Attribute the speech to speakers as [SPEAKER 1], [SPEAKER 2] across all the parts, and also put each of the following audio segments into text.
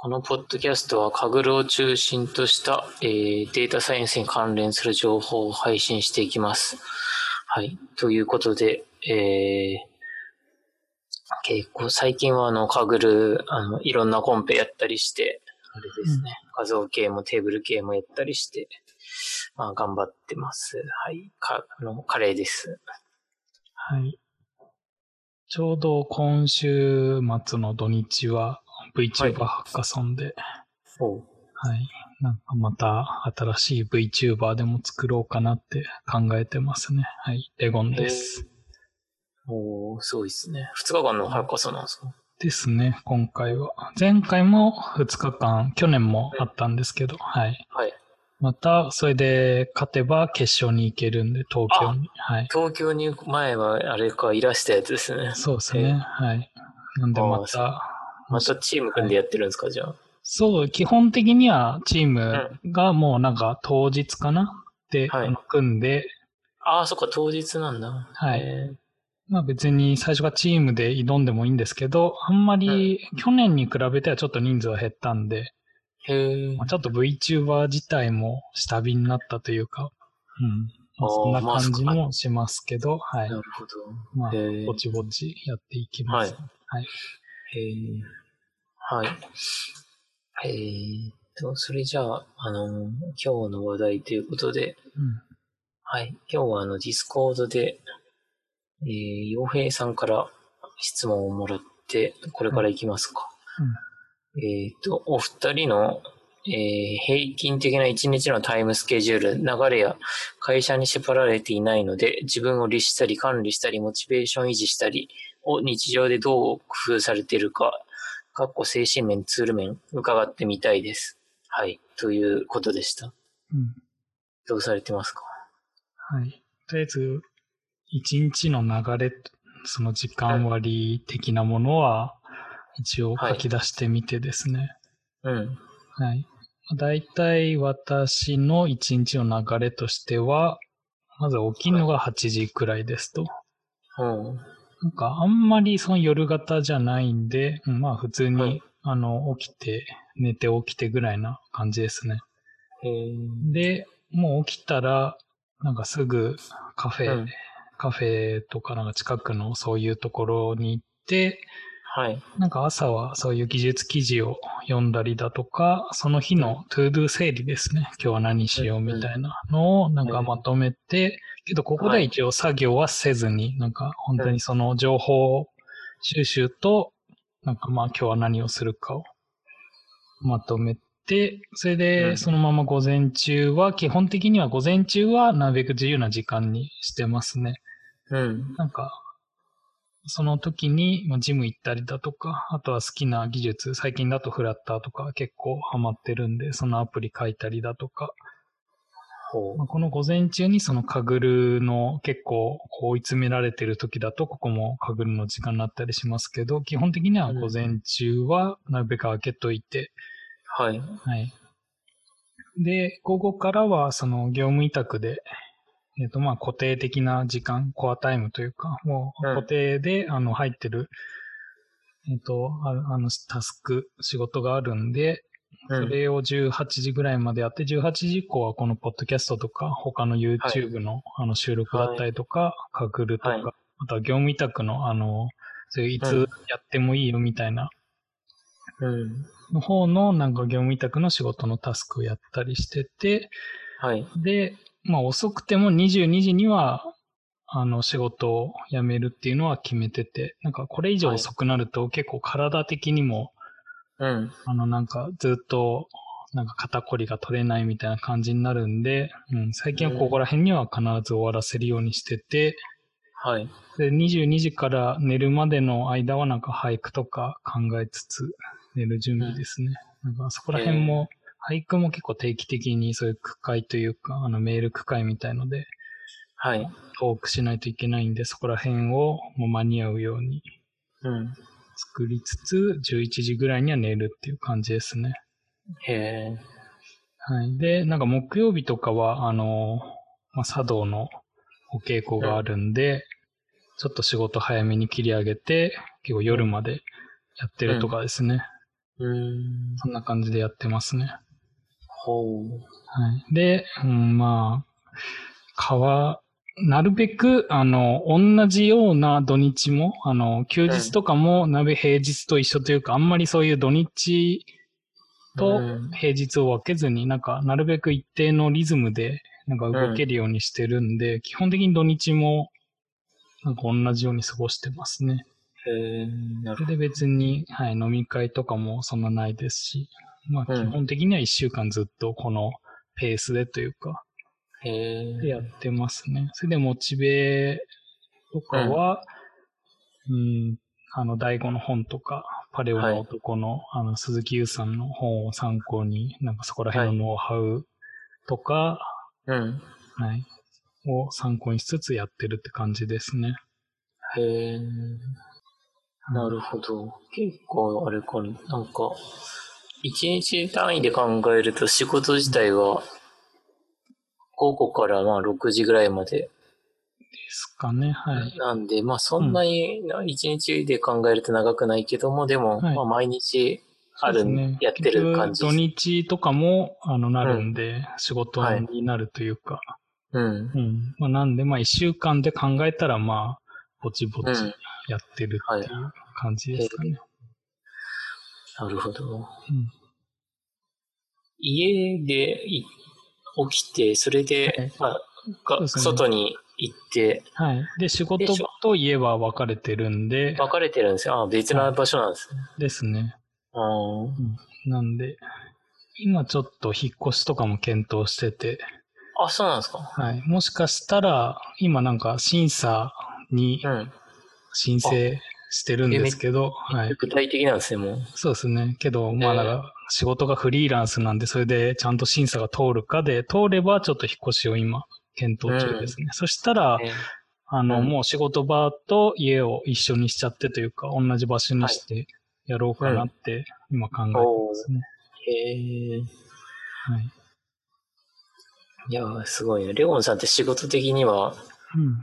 [SPEAKER 1] このポッドキャストはカグルを中心とした、えー、データサイエンスに関連する情報を配信していきます。はい。ということで、えー、結構最近はあのカグル、あの、いろんなコンペやったりして、あれですね、うん、画像系もテーブル系もやったりして、まあ頑張ってます。はい。か、あの、カレーです。
[SPEAKER 2] はい。ちょうど今週末の土日は VTuber ハッカソンで、はい。なんかまた新しい VTuber でも作ろうかなって考えてますね。はい。レゴンです。
[SPEAKER 1] おー、すごいですね。2日間のハッカソンなんですか？
[SPEAKER 2] ですね、今回は。前回も2日間、去年もあったんですけど、はい。
[SPEAKER 1] はい。
[SPEAKER 2] また、それで勝てば決勝に行けるんで、東京に。はい。
[SPEAKER 1] 東京に前は、あれか、いらしたやつですね。
[SPEAKER 2] そうですね。はい。なんでまた。
[SPEAKER 1] またチーム組んでやってるんですか、はい、じゃあ？
[SPEAKER 2] そう、基本的にはチームがもうなんか当日かなって、組んで。
[SPEAKER 1] ああ、そっか、当日なんだ。
[SPEAKER 2] はい。まあ別に最初がチームで挑んでもいいんですけど、あんまり去年に比べてはちょっと人数は減ったんで、
[SPEAKER 1] へ
[SPEAKER 2] まあ、ちょっと VTuber 自体も下火になったというか、うん。まあ、そんな感じもしますけど、はい。
[SPEAKER 1] なるほど。
[SPEAKER 2] まあ、ぼちぼちやっていきます。はい。はい。
[SPEAKER 1] へはい。えー、と、それじゃあ、あの、今日の話題ということで、
[SPEAKER 2] うん、
[SPEAKER 1] はい。今日はあの、ディスコードで、えー、洋平さんから質問をもらって、これから行きますか。
[SPEAKER 2] うん、
[SPEAKER 1] えっ、と、お二人の、えー、平均的な一日のタイムスケジュール、流れや会社に縛られていないので、自分を律したり管理したり、モチベーション維持したりを日常でどう工夫されているか、かっこ精神面、ツール面、伺ってみたいです。はい。ということでした。
[SPEAKER 2] うん。
[SPEAKER 1] どうされてますか？
[SPEAKER 2] はい。とりあえず、一日の流れ、その時間割的なものは、一応書き出してみてですね。
[SPEAKER 1] はい、うん。
[SPEAKER 2] はい。大体私の一日の流れとしては、まず起きるのが8時くらいですと。
[SPEAKER 1] はい、
[SPEAKER 2] なんかあんまりその夜型じゃないんで、まあ普通に、あの起きて、寝て起きてぐらいな感じですね。で、もう起きたら、なんかすぐカフェ、うん、カフェとかなんか近くのそういうところに行って、
[SPEAKER 1] はい。
[SPEAKER 2] なんか朝はそういう技術記事を読んだりだとか、その日の ToDo 整理ですね。今日は何しようみたいなのをなんかまとめて、けどここで一応作業はせずに、なんか本当にその情報収集と、なんかまあ今日は何をするかをまとめて、それでそのまま午前中は、基本的には午前中はなるべく自由な時間にしてますね。
[SPEAKER 1] うん。
[SPEAKER 2] なんか、その時に、まあ、ジム行ったりだとか、あとは好きな技術、最近だとフラッターとか結構ハマってるんで、そのアプリ書いたりだとか、まあ、この午前中にそのカグルの結構追い詰められてる時だと、ここもカグルの時間になったりしますけど、基本的には午前中はなるべく開けといて、
[SPEAKER 1] はい。
[SPEAKER 2] はい。で、午後からはその業務委託で、えっ、ー、と、まあ、固定的な時間、コアタイムというか、もう固定で、あの、入ってる、えっ、ー、とあ、あの、タスク、仕事があるんで、それを18時ぐらいまでやって、18時以降はこのポッドキャストとか、他の YouTube の,、あの収録だったりとか、カグルとか、あとは業務委託の、あの、そういういつやってもいいよみたいな、の方のなんか業務委託の仕事のタスクをやったりしてて、
[SPEAKER 1] はい。
[SPEAKER 2] で、まあ遅くても22時には、あの仕事を辞めるっていうのは決めてて、なんかこれ以上遅くなると結構体的にも、
[SPEAKER 1] うん。
[SPEAKER 2] あのなんかずっとなんか肩こりが取れないみたいな感じになるんで、うん、最近はここら辺には必ず終わらせるようにしてて、
[SPEAKER 1] はい。
[SPEAKER 2] で、22時から寝るまでの間はなんか俳句とか考えつつ寝る準備ですね。うん、なんかそこら辺も俳句も結構定期的にそういう区会というか、あのメール区会みたいので、
[SPEAKER 1] はい。
[SPEAKER 2] トークしないといけないんで、そこら辺をもう間に合うように、
[SPEAKER 1] うん。
[SPEAKER 2] 作りつつ、11時ぐらいには寝るっていう感じですね。
[SPEAKER 1] へえ。
[SPEAKER 2] はい。で、なんか木曜日とかは、あの、まあ、茶道のお稽古があるんで、うん、ちょっと仕事早めに切り上げて、結構夜までやってるとかですね。
[SPEAKER 1] うん。
[SPEAKER 2] そんな感じでやってますね。
[SPEAKER 1] ほう。
[SPEAKER 2] はい。で、うん、まあ、川、なるべく、あの、同じような土日も、あの、休日とかも、なべ平日と一緒というか、あんまりそういう土日と
[SPEAKER 1] うん
[SPEAKER 2] 平日を分けずに、なんか、なるべく一定のリズムで、なんか動けるようにしてるんで、基本的に土日も、なんか同じように過ごしてますね。
[SPEAKER 1] へえ、なるほ
[SPEAKER 2] それで別に、はい、飲み会とかもそんなないですし、まあ、
[SPEAKER 1] うん
[SPEAKER 2] 基本的には一週間ずっとこのペースでというか。でやってますね。それでモチベとかは、うん、あの、第五の本とか、パレオの男の、あの、鈴木優さんの本を参考に、なんかそこら辺のノウハウとか、
[SPEAKER 1] うん。
[SPEAKER 2] はい、を参考にしつつやってるって感じですね。
[SPEAKER 1] へえ。なるほど。結構あれかな。なんか、一日単位で考えると仕事自体は、午後からまあ6時ぐらいまで。
[SPEAKER 2] ですかね、はい。
[SPEAKER 1] なんで、まあそんなにな一日で考えると長くないけども、でも、
[SPEAKER 2] はい
[SPEAKER 1] まあ毎日ある、
[SPEAKER 2] ね
[SPEAKER 1] やってる感じ
[SPEAKER 2] 土日とかも、あの、なるんで、仕事になるというか、
[SPEAKER 1] うん。
[SPEAKER 2] うん。まあ、なんで、まあ、一週間で考えたら、まあ、ぼちぼち
[SPEAKER 1] うん
[SPEAKER 2] やってるっていう感じですかね。
[SPEAKER 1] なるほど。
[SPEAKER 2] うん
[SPEAKER 1] 家でい起きて、それで、まあ、が
[SPEAKER 2] そうですね
[SPEAKER 1] 外に行って、
[SPEAKER 2] はい。で、仕事と家は分かれてるんで、
[SPEAKER 1] 分かれてるんですよ。あ、別な場所なんですね。
[SPEAKER 2] ですね。
[SPEAKER 1] あー
[SPEAKER 2] なんで、今ちょっと引っ越しとかも検討してて、
[SPEAKER 1] あ、そうなんですか。
[SPEAKER 2] はい。もしかしたら、今なんか審査に
[SPEAKER 1] うん。
[SPEAKER 2] 申請してるんですけど、はい。
[SPEAKER 1] 具体的なんですね、もう。
[SPEAKER 2] そうですね。けど、まあ、だから、仕事がフリーランスなんで、それでちゃんと審査が通るかで、通ればちょっと引っ越しを今、検討中ですね。そしたら、
[SPEAKER 1] え
[SPEAKER 2] あの、
[SPEAKER 1] うん
[SPEAKER 2] もう仕事場と家を一緒にしちゃってというか、同じ場所にしてやろうかなって、今考えてますね。
[SPEAKER 1] へえ。
[SPEAKER 2] はい。
[SPEAKER 1] いや、すごいね。レオンさんって仕事的には、
[SPEAKER 2] うん。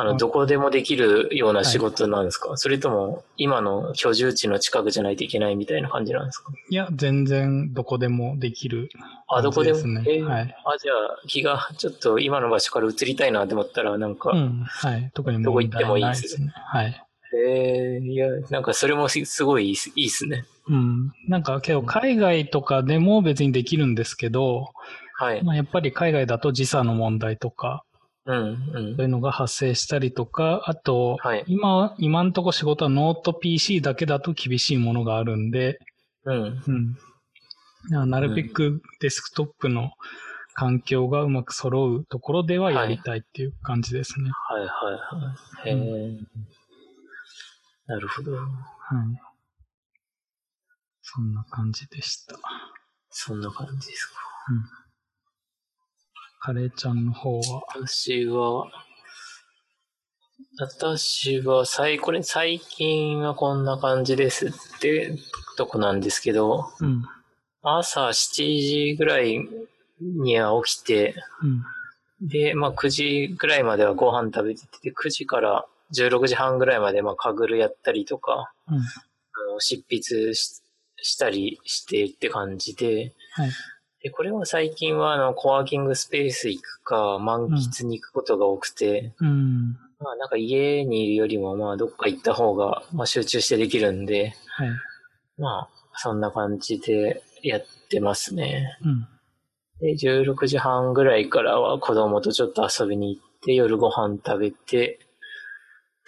[SPEAKER 1] あの、
[SPEAKER 2] はい
[SPEAKER 1] どこでもできるような仕事なんですか、それとも、今の居住地の近くじゃないといけないみたいな感じなんですか？
[SPEAKER 2] いや、全然どこでもできる。
[SPEAKER 1] あ、どこでも？
[SPEAKER 2] ですね
[SPEAKER 1] えー
[SPEAKER 2] はい
[SPEAKER 1] あ、じゃあ、気がちょっと今の場所から移りたいなと思ったら、なんか、
[SPEAKER 2] うん。はい。特に
[SPEAKER 1] どこ行ってもいいです
[SPEAKER 2] ね。はい。
[SPEAKER 1] えー、いや、なんかそれもすすごいいいっすいいっすね。
[SPEAKER 2] うん。なんか、けど、海外とかでも別にできるんですけど、
[SPEAKER 1] はい。
[SPEAKER 2] まあ、やっぱり海外だと時差の問題とか、
[SPEAKER 1] うん、
[SPEAKER 2] そういうのが発生したりとか、あと、
[SPEAKER 1] はい
[SPEAKER 2] 今、今んとこ仕事はノート PC だけだと厳しいものがあるんで、
[SPEAKER 1] うん。うん。
[SPEAKER 2] うん。ななるべくデスクトップの環境がうまく揃うところではやりたいっていう感じですね。
[SPEAKER 1] はいはいはい。へえ、なるほど。
[SPEAKER 2] はい。そんな感じでした。
[SPEAKER 1] そんな感じですか。
[SPEAKER 2] カレーちゃんの方は、
[SPEAKER 1] 私は、私は最、これ最近はこんな感じですってとこなんですけど、
[SPEAKER 2] うん。
[SPEAKER 1] 朝7時ぐらいには起きて、
[SPEAKER 2] うん。
[SPEAKER 1] で、まあ9時ぐらいまではご飯食べてて、9時から16時半ぐらいまでまあかぐるやったりとか、
[SPEAKER 2] うん。
[SPEAKER 1] あの執筆ししたりしてって感じで、
[SPEAKER 2] はい。
[SPEAKER 1] で、これは最近はあのコワーキングスペース行くか満喫に行くことが多くて、
[SPEAKER 2] うん。
[SPEAKER 1] まあなんか家にいるよりもまあどっか行った方がまあ集中してできるんで、
[SPEAKER 2] はい。
[SPEAKER 1] まあそんな感じでやってますね。
[SPEAKER 2] うん。
[SPEAKER 1] で、16時半ぐらいからは子供とちょっと遊びに行って夜ご飯食べて、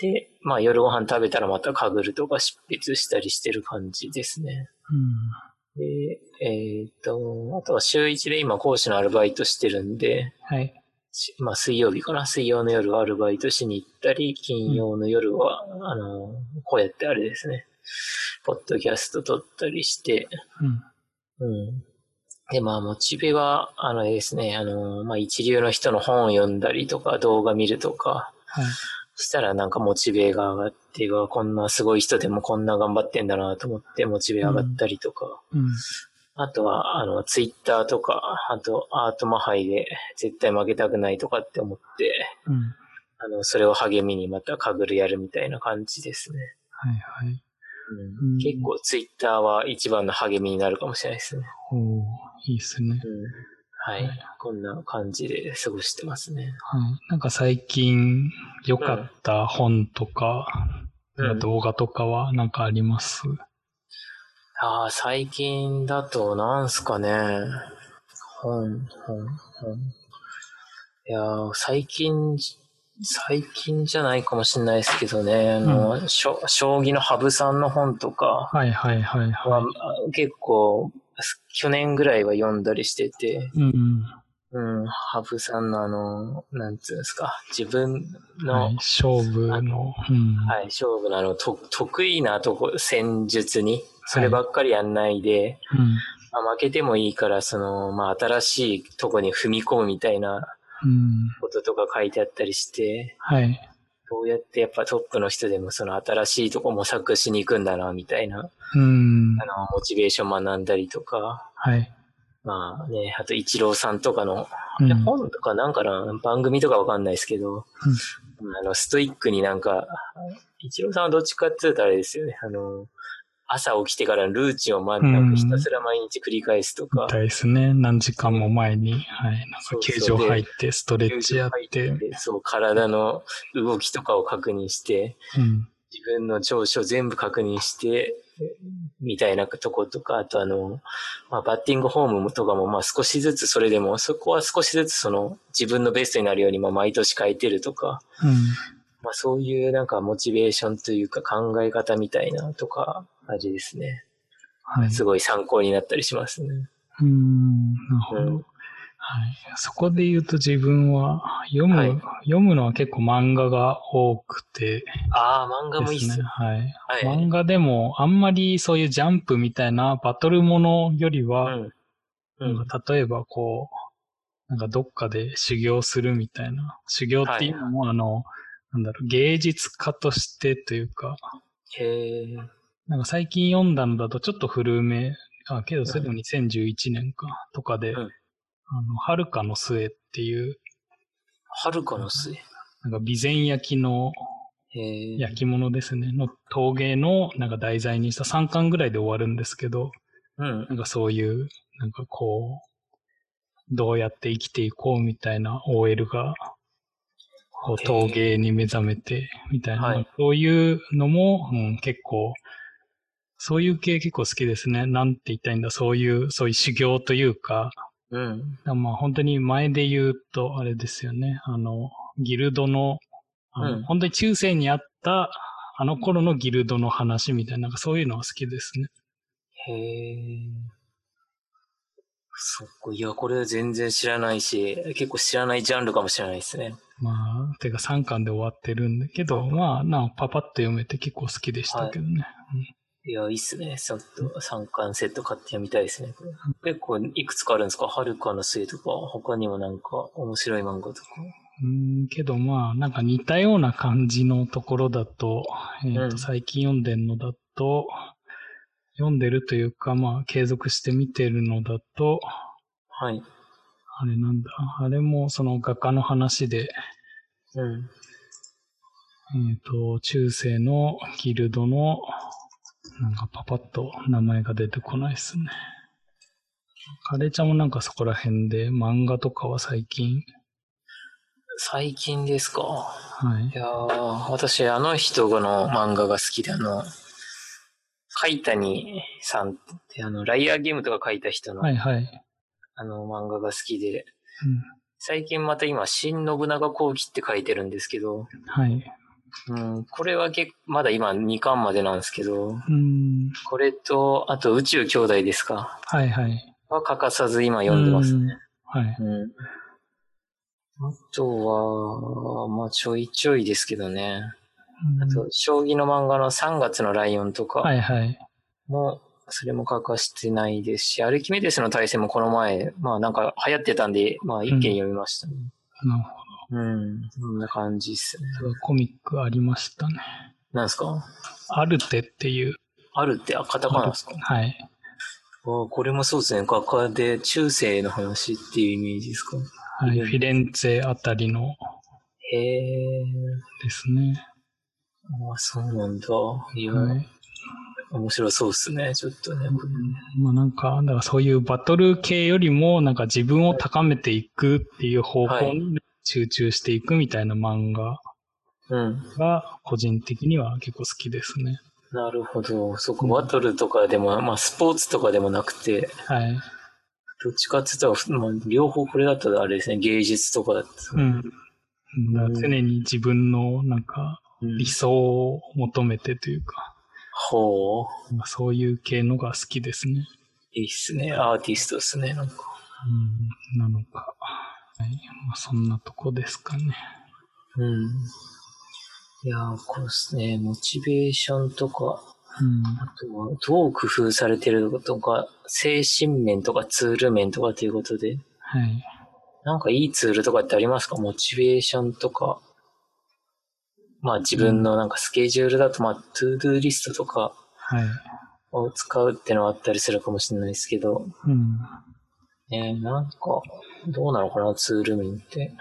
[SPEAKER 1] で、まあ夜ご飯食べたらまたかぐるとか執筆したりしてる感じですね。
[SPEAKER 2] うん。
[SPEAKER 1] で、えっ、と、あとは週1で今講師のアルバイトしてるんで、
[SPEAKER 2] はい。
[SPEAKER 1] しまあ水曜日かな？水曜の夜はアルバイトしに行ったり、金曜の夜は、あの、こうやってあれですね、ポッドキャスト撮ったりして、
[SPEAKER 2] うん。
[SPEAKER 1] うん。で、まあ、モチベは、あの、ですね、あの、まあ、一流の人の本を読んだりとか、動画見るとか、
[SPEAKER 2] はい。
[SPEAKER 1] したらなんかモチベが上がって、うわこんなすごい人でもこんな頑張ってんだなと思って、モチベ上がったりとか、
[SPEAKER 2] うん。
[SPEAKER 1] あとは、あの、ツイッターとか、あと、アートマハイで絶対負けたくないとかって思って、
[SPEAKER 2] うん。
[SPEAKER 1] あの、それを励みにまたかぐるやるみたいな感じですね。
[SPEAKER 2] はいはい。
[SPEAKER 1] うん、結構ツイッターは一番の励みになるかもしれないですね。
[SPEAKER 2] おおいいですね。
[SPEAKER 1] はい、はい。こんな感じで過ごしてますね。
[SPEAKER 2] はい。なんか最近良かった本とか、うん、動画とかはなんかあります、
[SPEAKER 1] ああ、最近だとなんすかね。本、本、本。いや最近、最近じゃないかもしれないですけどね、あの、うん、将棋の羽生さんの本とか
[SPEAKER 2] はいはいはいはい。
[SPEAKER 1] 結構、去年ぐらいは読んだりしてて、
[SPEAKER 2] うん、
[SPEAKER 1] うん、羽生さんのあの、なんつうんですか、自分の、はい、
[SPEAKER 2] 勝負の、
[SPEAKER 1] うん、はい、勝負のあの、と得意なとこ、戦術に、そればっかりやんないで、はい。うん。まあ、負けてもいいから、その、まあ、新しいとこに踏み込むみたいなこととか書いてあったりして、
[SPEAKER 2] はい。
[SPEAKER 1] どうやってやっぱトップの人でもその新しいとこ模索しに行くんだな、みたいな、
[SPEAKER 2] うん。
[SPEAKER 1] あの、モチベーション学んだりとか、
[SPEAKER 2] はい。
[SPEAKER 1] まあね、あと、イチローさんとかの、うん、本とかなんかな、番組とかわかんないですけど、うん、あの、ストイックになんか、イチローさんはどっちかっていうとあれですよね、あの、朝起きてからルーチンをまなんかひたすら毎日繰り返すとか。
[SPEAKER 2] みたいですね。何時間も前に、はい。なんか球場入ってストレッチやって。
[SPEAKER 1] そう、体の動きとかを確認して、
[SPEAKER 2] うん、
[SPEAKER 1] 自分の長所全部確認して、みたいなとことか、あとあの、まあ、バッティングフォームとかも、まあ少しずつそれでも、そこは少しずつその自分のベストになるように、まあ毎年変えてるとか、
[SPEAKER 2] うん、
[SPEAKER 1] まあそういうなんかモチベーションというか考え方みたいなとか、感じですね。はい。すごい参考になったりしますね。
[SPEAKER 2] うん、なるほど。うん、はい。そこで言うと自分は読む、はい、読むのは結構漫画が多くて、
[SPEAKER 1] ああ、漫画もいいっすね。
[SPEAKER 2] はい。はい、漫画でもあんまりそういうジャンプみたいなバトルものよりは、うんうん、例えばこう、なんかどっかで修行するみたいな。修行っていうのも、はい、あの、なんだろう、芸術家としてというか、
[SPEAKER 1] へえ。
[SPEAKER 2] なんか最近読んだのだとちょっと古め、あ、けどそれでも2011年か、とかで、うん、あの、はるかの末っていう。
[SPEAKER 1] はるかの末。
[SPEAKER 2] なんか備前焼きの焼き物ですね。の陶芸のなんか題材にした3巻ぐらいで終わるんですけど、
[SPEAKER 1] うん、
[SPEAKER 2] なんかそういう、なんかこう、どうやって生きていこうみたいな OL が、こう陶芸に目覚めてみたいな、はい、そういうのも、うん、結構そういう系結構好きですね。なんて言ったらいいんだ、そういう、そういう修行というか。
[SPEAKER 1] うん。
[SPEAKER 2] まあ本当に前で言うと、あれですよね。あの、ギルドの、あの、うん、本当に中世にあった、あの頃のギルドの話みたいな、なんかそういうのは好きですね。
[SPEAKER 1] へえ。そっか、いや、これ全然知らないし、結構知らないジャンルかもしれないですね。
[SPEAKER 2] まあ、てか3巻で終わってるんだけど、まあ、なパパッと読めて結構好きでしたけどね。はいうん
[SPEAKER 1] いや、いいっすね。ちょっと三巻セット買ってみたいですね。結構いくつかあるんですか？はるかの末とか、他にもなんか面白い漫画とか。
[SPEAKER 2] うん、けどまあ、なんか似たような感じのところだと、えっ、ー、と、うん、最近読んでるのだと、読んでるというか、まあ、継続して見てるのだと、
[SPEAKER 1] はい。
[SPEAKER 2] あれなんだ、あれもその画家の話で、
[SPEAKER 1] うん。
[SPEAKER 2] えっ、と、中世のギルドの、なんかパパッと名前が出てこないっすね。カレーちゃんもなんかそこら辺で漫画とかは最近？
[SPEAKER 1] 最近ですか？
[SPEAKER 2] はい。
[SPEAKER 1] いや私あの人の漫画が好きで、あの、海谷さんってあの、ライアーゲームとか書いた人の、
[SPEAKER 2] はいはい。
[SPEAKER 1] あの漫画が好きで、
[SPEAKER 2] うん、
[SPEAKER 1] 最近また今、新信長後期って書いてるんですけど、
[SPEAKER 2] はい。
[SPEAKER 1] うん、これはけまだ今2巻までなんですけど、
[SPEAKER 2] うん、
[SPEAKER 1] これと、あと宇宙兄弟ですか。
[SPEAKER 2] はいはい。
[SPEAKER 1] は欠かさず今読んでますね。
[SPEAKER 2] はい。
[SPEAKER 1] うん。あとは、まあちょいちょいですけどね。あと、将棋の漫画の3月のライオンとか。
[SPEAKER 2] はいはい。
[SPEAKER 1] も、それも欠かしてないですし、アルキメデスの対戦もこの前、まあなんか流行ってたんで、まあ一件読みましたね。
[SPEAKER 2] うん、なるほど。
[SPEAKER 1] うん、そんな感じっすね。
[SPEAKER 2] コミックありましたね。
[SPEAKER 1] なんすか？
[SPEAKER 2] アルテっていう。
[SPEAKER 1] アルテ、あ、カタカナですか？
[SPEAKER 2] はい。
[SPEAKER 1] あこれもそうですね。画家で中世の話っていうイメージですか？
[SPEAKER 2] はい、フィレンツェあたりの。
[SPEAKER 1] へえ。
[SPEAKER 2] ですね。
[SPEAKER 1] ああ、そうなんだ。いや、
[SPEAKER 2] はい、
[SPEAKER 1] 面白そうですね、ちょっとね。
[SPEAKER 2] まあなんか、だからそういうバトル系よりも、なんか自分を高めていくっていう方向に集中していくみたいな漫画
[SPEAKER 1] うん。
[SPEAKER 2] が個人的には結構好きですね。
[SPEAKER 1] なるほど。そこ、バトルとかでも、まあ、スポーツとかでもなくて、
[SPEAKER 2] はい。
[SPEAKER 1] どっちかって言ったら、まあ、両方これだったらあれですね、芸術とかだったら。
[SPEAKER 2] うん。常に自分のなんか
[SPEAKER 1] うん
[SPEAKER 2] 理想を求めてというか、
[SPEAKER 1] ほう。
[SPEAKER 2] まあそういう系のが好きですね。
[SPEAKER 1] いいっすね。アーティストっすね、なんか。
[SPEAKER 2] うん、なのか。はい。まあそんなとこですかね。
[SPEAKER 1] うん。いやー、こうですね、モチベーションとか、
[SPEAKER 2] うん。
[SPEAKER 1] あとはどう工夫されてるとか、精神面とかツール面とかということで、
[SPEAKER 2] はい。
[SPEAKER 1] なんかいいツールとかってありますか？モチベーションとか。まあ自分のなんかスケジュールだと、まあ、 ToDo リストとか
[SPEAKER 2] はい。
[SPEAKER 1] を使うってのはあったりするかもしれないですけど、
[SPEAKER 2] うん。
[SPEAKER 1] ねなんか、どうなのかな、ツール面って。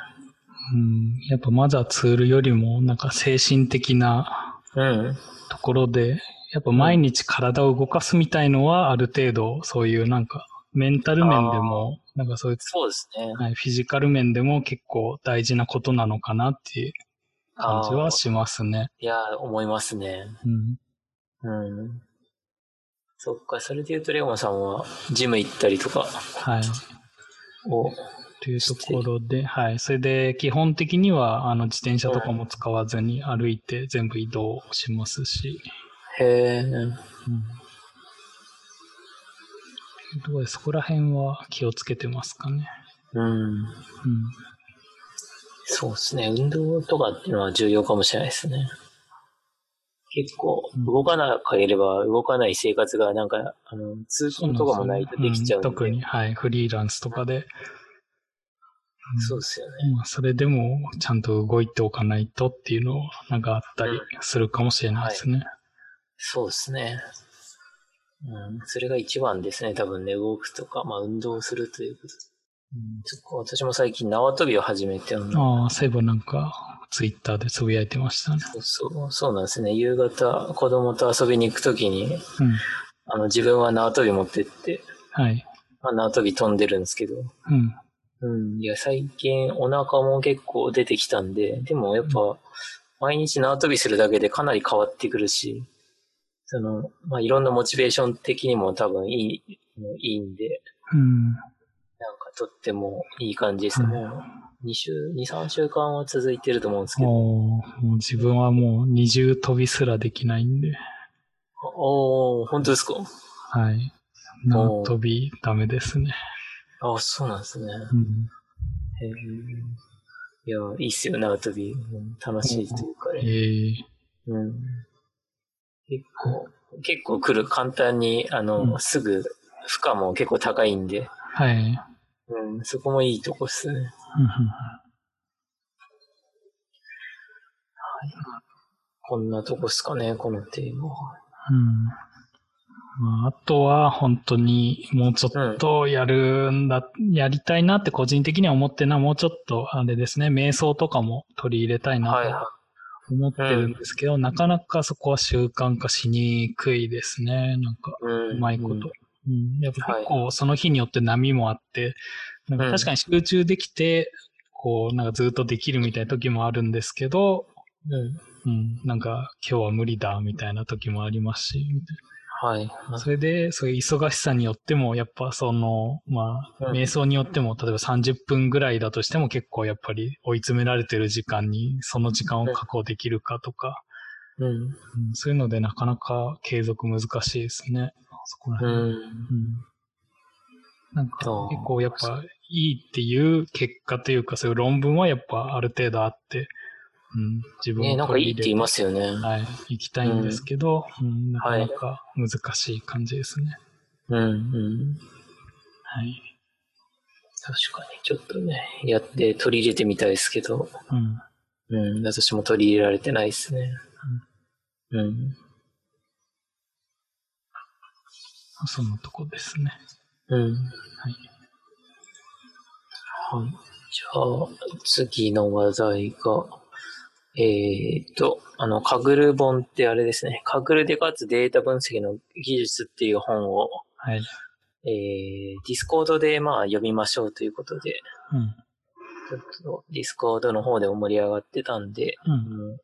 [SPEAKER 2] うん、やっぱまずはツールよりも、なんか精神的な
[SPEAKER 1] うん。
[SPEAKER 2] ところで、やっぱ毎日体を動かすみたいのはある程度そういうなんかメンタル面でも、なんかそういう、
[SPEAKER 1] そうですね。
[SPEAKER 2] はい、フィジカル面でも結構大事なことなのかなっていう感じはしますね。
[SPEAKER 1] いや、思いますね。
[SPEAKER 2] うん。
[SPEAKER 1] うん。そっか、それで言うと、レオンさんは、ジム行ったりとか
[SPEAKER 2] はい。
[SPEAKER 1] を、
[SPEAKER 2] というところで、はい。それで、基本的には、あの、自転車とかも使わずに歩いて全部移動しますし、
[SPEAKER 1] へえ、
[SPEAKER 2] うん。どうですそこら辺は気をつけてますかね。
[SPEAKER 1] うん。
[SPEAKER 2] うん。
[SPEAKER 1] そうですね。運動とかっていうのは重要かもしれないですね。結構、
[SPEAKER 2] うん
[SPEAKER 1] 動かなければ動かない生活が、なんか、あの、通勤とかもないとできちゃうんで。
[SPEAKER 2] ん特に、はい。フリーランスとかで。
[SPEAKER 1] そうですよね。
[SPEAKER 2] まあ、それでも、ちゃんと動いておかないとっていうのを、なんかあったりするかもしれないですね。
[SPEAKER 1] そうですね。うん、それが一番ですね。多分ね、動くとか、まあ、運動するということ。うん、私も最近縄跳びを始めて、あ
[SPEAKER 2] あ、そういえばなんか、ツイッターでつぶやいてましたね。
[SPEAKER 1] そうそう、そうなんですね。夕方、子供と遊びに行くときに、
[SPEAKER 2] うん。
[SPEAKER 1] あの、自分は縄跳び持ってって、
[SPEAKER 2] はい。
[SPEAKER 1] まあ、縄跳び飛んでるんですけど、
[SPEAKER 2] うん。
[SPEAKER 1] うん、いや、最近お腹も結構出てきたんで、でもやっぱ、毎日縄跳びするだけでかなり変わってくるし、その、まあ、いろんなモチベーション的にも多分いい、いいんで、
[SPEAKER 2] うん。
[SPEAKER 1] とってもいい感じですね。もう2週、2、3週間は続いてると思うんですけど。
[SPEAKER 2] もう自分はもう二重跳びすらできないんで、
[SPEAKER 1] おー、本当ですか？
[SPEAKER 2] はい。縄跳びダメですね。
[SPEAKER 1] あ、そうなんですね。
[SPEAKER 2] うん。
[SPEAKER 1] へーいや、いいっすよ、縄跳び。うん楽しいというか
[SPEAKER 2] え
[SPEAKER 1] ね。
[SPEAKER 2] ー、
[SPEAKER 1] うん。結構、結構来る、簡単に、あの、
[SPEAKER 2] うん
[SPEAKER 1] すぐ、負荷も結構高いんで、
[SPEAKER 2] はい。
[SPEAKER 1] うん、そこもいいとこっすね。
[SPEAKER 2] うんうん
[SPEAKER 1] こんなとこっすかね、このテーマは。
[SPEAKER 2] うんまあ、あとは本当にもうちょっとやるんだ、やりたいなって個人的には思ってるのはもうちょっとあれですね、瞑想とかも取り入れたいな
[SPEAKER 1] はいは
[SPEAKER 2] と思ってるんですけど、なかなかそこは習慣化しにくいですね。なんか、
[SPEAKER 1] い。うん。
[SPEAKER 2] うまいこと。
[SPEAKER 1] うん
[SPEAKER 2] うん、やっぱ結構その日によって波もあって、なんか確かに集中できて、こう、なんかずっとできるみたいな時もあるんですけど、
[SPEAKER 1] うん。
[SPEAKER 2] うん、なんか今日は無理だみたいな時もありますし、
[SPEAKER 1] はい。
[SPEAKER 2] なそれで、そういう忙しさによっても、やっぱその、まあ、
[SPEAKER 1] うん
[SPEAKER 2] 瞑想によっても、例えば30分ぐらいだとしても結構やっぱり追い詰められてる時間に、その時間を確保できるかとか、
[SPEAKER 1] うん。
[SPEAKER 2] うんそういうのでなかなか継続難しいですね。そこら
[SPEAKER 1] う
[SPEAKER 2] 辺。
[SPEAKER 1] ん。
[SPEAKER 2] うんなんか結構やっぱいいっていう結果というかそういう論文はやっぱある程度あって、うん、自分
[SPEAKER 1] ねなんかいいって言いますよね。
[SPEAKER 2] はい、行きたいんですけど、うんなかなか難しい感じですね。
[SPEAKER 1] うん。うん。
[SPEAKER 2] はい。
[SPEAKER 1] 確かに、ちょっとね、やって取り入れてみたいですけど、
[SPEAKER 2] うん。
[SPEAKER 1] うん。私も取り入れられてないですね。うん。
[SPEAKER 2] そのとこですね。
[SPEAKER 1] うん。
[SPEAKER 2] はい。
[SPEAKER 1] はい。じゃあ、次の話題が、えーっと、あの、 Kaggle 本ってあれですね。 Kaggle で勝つデータ分析の技術っていう本を、
[SPEAKER 2] はい。
[SPEAKER 1] えー、 Discord でまあ読みましょうということで、
[SPEAKER 2] うん。
[SPEAKER 1] ちょっと Discord の方でも盛り上がってたんで、
[SPEAKER 2] うん。
[SPEAKER 1] うん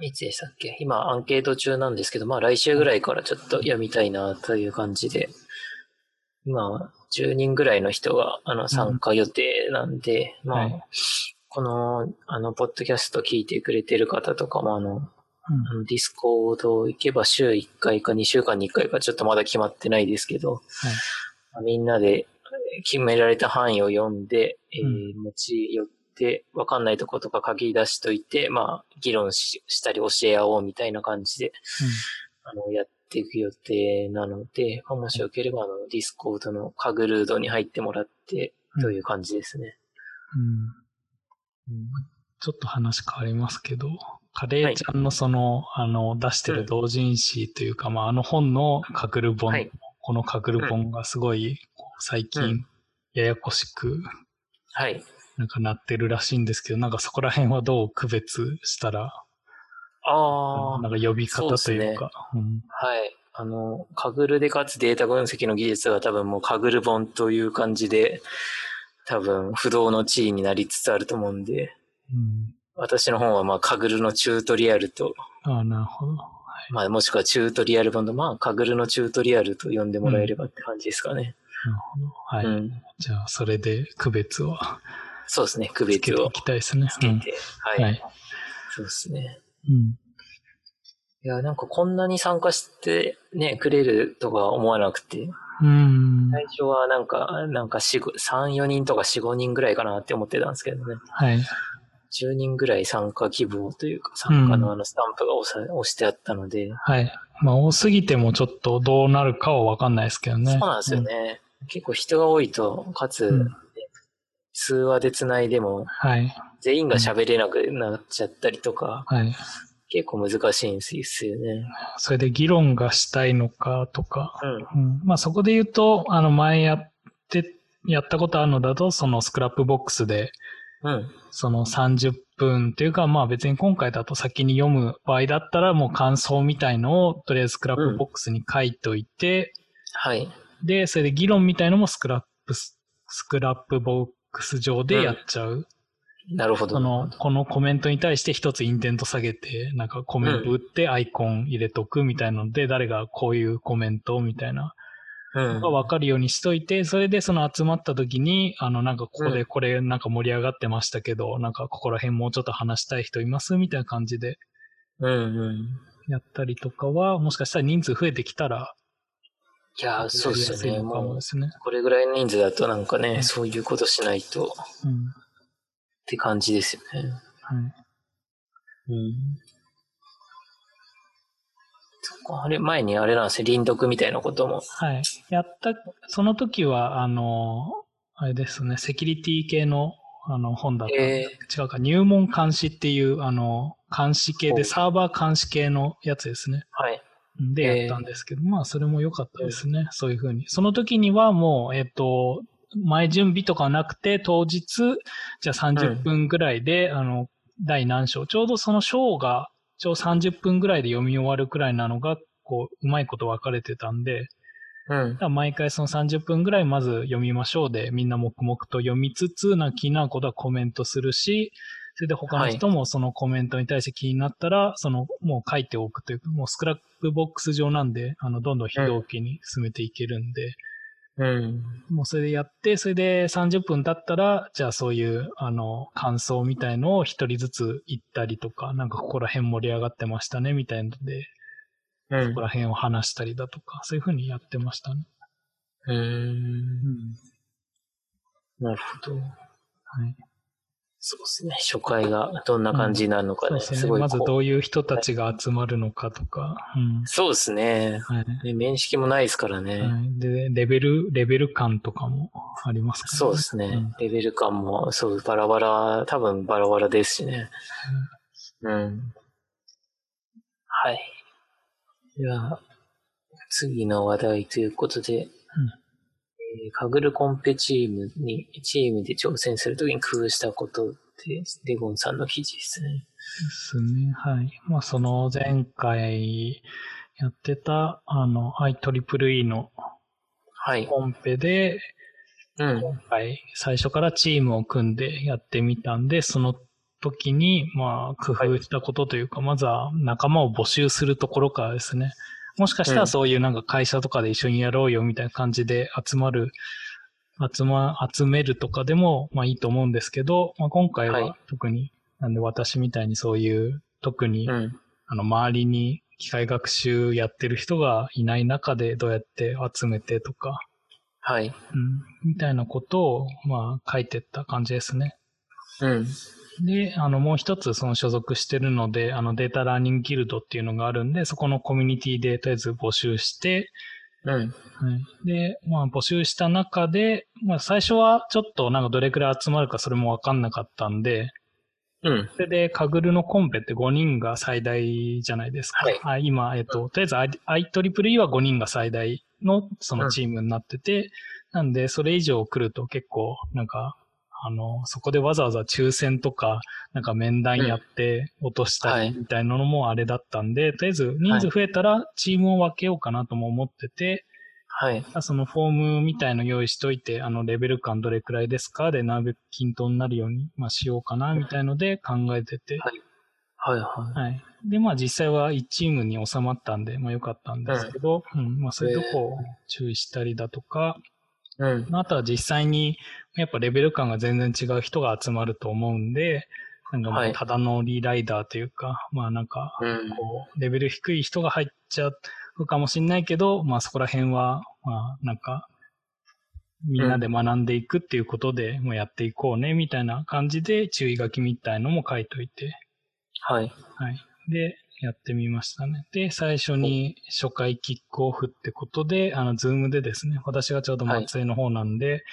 [SPEAKER 1] いつでしたっけ？今アンケート中なんですけど、まあ来週ぐらいからちょっと読みたいなという感じで、今10人ぐらいの人があの参加予定なんで、まあ、
[SPEAKER 2] はい。
[SPEAKER 1] この、あの、ポッドキャスト聞いてくれてる方とかもあの、
[SPEAKER 2] うん。
[SPEAKER 1] あの Discord 行けば週1回か2週間に1回かちょっとまだ決まってないですけど、みんなで決められた範囲を読んで、えー持ち寄って、わかんないとことか書き出しといて、まあ、議論ししたり教え合おうみたいな感じで、あの、やっていく予定なので、まあもしよければ、あの、 Discord のカグルードに入ってもらって、
[SPEAKER 2] うん。
[SPEAKER 1] という感じですね。
[SPEAKER 2] うん。ちょっと話変わりますけど、カレーちゃんのその、あの、出してる同人誌というか、まあ、あの本の Kaggle 本、
[SPEAKER 1] はい。
[SPEAKER 2] この Kaggle 本がすごい、最近
[SPEAKER 1] うん、
[SPEAKER 2] ややこしく、
[SPEAKER 1] はい。
[SPEAKER 2] なんかなってるらしいんですけど、なんかそこら辺はどう区別したら、
[SPEAKER 1] ああ、
[SPEAKER 2] なんか呼び方というか、うん
[SPEAKER 1] はい。あの、カグルでかつデータ分析の技術は多分もうカグル本という感じで、多分不動の地位になりつつあると思うんで、
[SPEAKER 2] うん。
[SPEAKER 1] 私の本はまあカグルのチュートリアルと、
[SPEAKER 2] ああ、なるほど。
[SPEAKER 1] まあもしくはチュートリアル本と、まあカグルのチュートリアルと呼んでもらえればって感じですかね。
[SPEAKER 2] なるほど。はい。
[SPEAKER 1] うん。
[SPEAKER 2] じゃあ、それで区別を
[SPEAKER 1] そうですね。区
[SPEAKER 2] つけてい
[SPEAKER 1] 別を
[SPEAKER 2] きたいですね。
[SPEAKER 1] つけて。
[SPEAKER 2] うん
[SPEAKER 1] はい。
[SPEAKER 2] はい。
[SPEAKER 1] そうですね。
[SPEAKER 2] うん。
[SPEAKER 1] いや、なんかこんなに参加してね、くれるとか思わなくて、
[SPEAKER 2] うん。
[SPEAKER 1] 最初はなんか、なんか4、5 3、4人とか4、5人ぐらいかなって思ってたんですけどね。
[SPEAKER 2] はい。
[SPEAKER 1] 10人ぐらい参加希望というか、参加のあのスタンプが押さ、押してあったので、
[SPEAKER 2] はい。まあ、多すぎてもちょっとどうなるかはわかんないですけどね。
[SPEAKER 1] そうなんですよね。結構人が多いと、かつ、
[SPEAKER 2] うん
[SPEAKER 1] 通話で繋いでも、
[SPEAKER 2] はい。
[SPEAKER 1] 全員が喋れなくなっちゃったりとか、
[SPEAKER 2] はい。
[SPEAKER 1] 結構難しいんですよね。
[SPEAKER 2] それで議論がしたいのかとか。
[SPEAKER 1] うん。
[SPEAKER 2] うん、まあ、そこで言うと、あの、前やって、やったことあるのだと、その Scrapbox で、
[SPEAKER 1] うん。
[SPEAKER 2] その30分っていうか、まあ別に今回だと先に読む場合だったらもう感想みたいのをとりあえず Scrapbox に書いといて、
[SPEAKER 1] はい。
[SPEAKER 2] で、それで議論みたいのもスクラップス、 Scrapbox 上でやっちゃう。
[SPEAKER 1] なるほど。
[SPEAKER 2] その、このコメントに対して一つインデント下げて、なんかコメント打ってアイコン入れとくみたいなので、誰がこういうコメントみたいな
[SPEAKER 1] うん
[SPEAKER 2] が。分かるようにしといて、それでその集まった時に、あの、なんかここでこれなんか盛り上がってましたけど、なんかここら辺もうちょっと話したい人いますみたいな感じで
[SPEAKER 1] うんうん。
[SPEAKER 2] やったりとかは、もしかしたら人数増えてきたら、
[SPEAKER 1] いやー、そうですよね。これぐらいの人数だとなんかね、
[SPEAKER 2] うん
[SPEAKER 1] そういうことしないとっ
[SPEAKER 2] うん。
[SPEAKER 1] て感じですよね。
[SPEAKER 2] はい。
[SPEAKER 1] うん。あれ、前にあれなんですよ、輪読みたいなことも。
[SPEAKER 2] はい。やった、その時は、あの、あれですね、セキュリティ系のあの本だった
[SPEAKER 1] え
[SPEAKER 2] 違うか、入門監視っていう、あの、監視系で、サーバー監視系のやつですね。
[SPEAKER 1] はい。
[SPEAKER 2] でやったんですけど、まあ、それも良かったですね。そういうふうに。その時にはもう、えっ、と、前準備とかなくて、当日、じゃあ30分ぐらいで、あの、第何章、ちょうどその章が、ちょうど30分ぐらいで読み終わるくらいなのが、こう、うまいこと分かれてたんで、
[SPEAKER 1] うん。
[SPEAKER 2] 毎回その30分ぐらいまず読みましょうで、みんな黙々と読みつつ、なんか気になることはコメントするし、それで他の人もそのコメントに対して気になったら、そのもう書いておくというか、もうスクラップボックス上なんで、あの、どんどん非同期に進めていけるんで、
[SPEAKER 1] うん。
[SPEAKER 2] もうそれでやって、それで30分経ったら、じゃあそういう、あの、感想みたいのを一人ずつ言ったりとか、なんかここら辺盛り上がってましたね、みたいなので、
[SPEAKER 1] うん
[SPEAKER 2] ここら辺を話したりだとか、そういうふうにやってましたね。
[SPEAKER 1] うーん。
[SPEAKER 2] うん。
[SPEAKER 1] なるほど。
[SPEAKER 2] はい。
[SPEAKER 1] そうですね。初回がどんな感じになるのかね。
[SPEAKER 2] そうですね。
[SPEAKER 1] す。
[SPEAKER 2] まずどういう人たちが集まるのかとか。うん。
[SPEAKER 1] そうですね。
[SPEAKER 2] はい。
[SPEAKER 1] ね面識もないですからね。
[SPEAKER 2] はい、で、レベル、レベル感とかもありますから
[SPEAKER 1] そうですね。
[SPEAKER 2] うん
[SPEAKER 1] レベル感も、そう、バラバラ、多分バラバラですしね。うん。はい。では、次の話題ということで、えーカグルコンペチームに、チームで挑戦するときに工夫したことって、デゴンさんの記事ですね。
[SPEAKER 2] ですね。はい。まあ、その前回やってた、あの、IEEE の
[SPEAKER 1] はい。
[SPEAKER 2] コンペで、
[SPEAKER 1] うん。
[SPEAKER 2] 今回最初からチームを組んでやってみたんで、その時に、まあ、工夫したことというか、まずは仲間を募集するところからですね。もしかした
[SPEAKER 1] うん
[SPEAKER 2] らそういうなんか会社とかで一緒にやろうよみたいな感じで集まる、集ま、集めるとかでも、まあいいと思うんですけど、まあ今回
[SPEAKER 1] は
[SPEAKER 2] 特に、なんで私みたいにそういう、特に、
[SPEAKER 1] うん。
[SPEAKER 2] あの、周りに機械学習やってる人がいない中でどうやって集めてとか、
[SPEAKER 1] はい。
[SPEAKER 2] うん、みたいなことを、まあ、書いてった感じですね。
[SPEAKER 1] うん。
[SPEAKER 2] で、あの、もう一つ、その所属してるので、あの、データラーニングギルドっていうのがあるんで、そこのコミュニティでとりあえず募集して、
[SPEAKER 1] うん。
[SPEAKER 2] はい、で、まあ、募集した中で、まあ、最初はちょっとなんかどれくらい集まるかそれもわかんなかったんで、
[SPEAKER 1] うん。
[SPEAKER 2] それで、カグルのコンペって5人が最大じゃないですか。
[SPEAKER 1] はい
[SPEAKER 2] あ今、えっと、とりあえず IEEE は5人が最大のそのチームになってて、なんで、それ以上来ると結構、なんか、あの、そこでわざわざ抽選とか、なんか面談やって落とした
[SPEAKER 1] はい。
[SPEAKER 2] りみたいなのもあれだったんで、とりあえず人数増えたらチームを分けようかなとも思ってて、
[SPEAKER 1] はい。
[SPEAKER 2] そのフォームみたいの用意しといて、あの、レベル感どれくらいですか？で、なるべく均等になるように、まあ、しようかな、みたいので考えてて。
[SPEAKER 1] はい。はいは
[SPEAKER 2] はい。で、まあ、実際は1チームに収まったんで、まあ、良かったんですけど、うん、まあ、そういうとこを注意したりだとか、
[SPEAKER 1] い。うん。
[SPEAKER 2] あとは実際に、やっぱレベル感が全然違う人が集まると思うんで、なんかも
[SPEAKER 1] はい
[SPEAKER 2] うただのリーライダーというか、まあなんか、
[SPEAKER 1] うん。
[SPEAKER 2] こう、レベル低い人が入っちゃうかもしれないけど、まあそこら辺は、まあなんか、みんなで学んでいくっていうことで、もうやっていこうね、みたいな感じで注意書きみたいのも書いといて、
[SPEAKER 1] はい。
[SPEAKER 2] はい。で、やってみましたね。で、最初に初回キックオフってことで、あの、ズームでですね、私がちょうど松江の方なんで、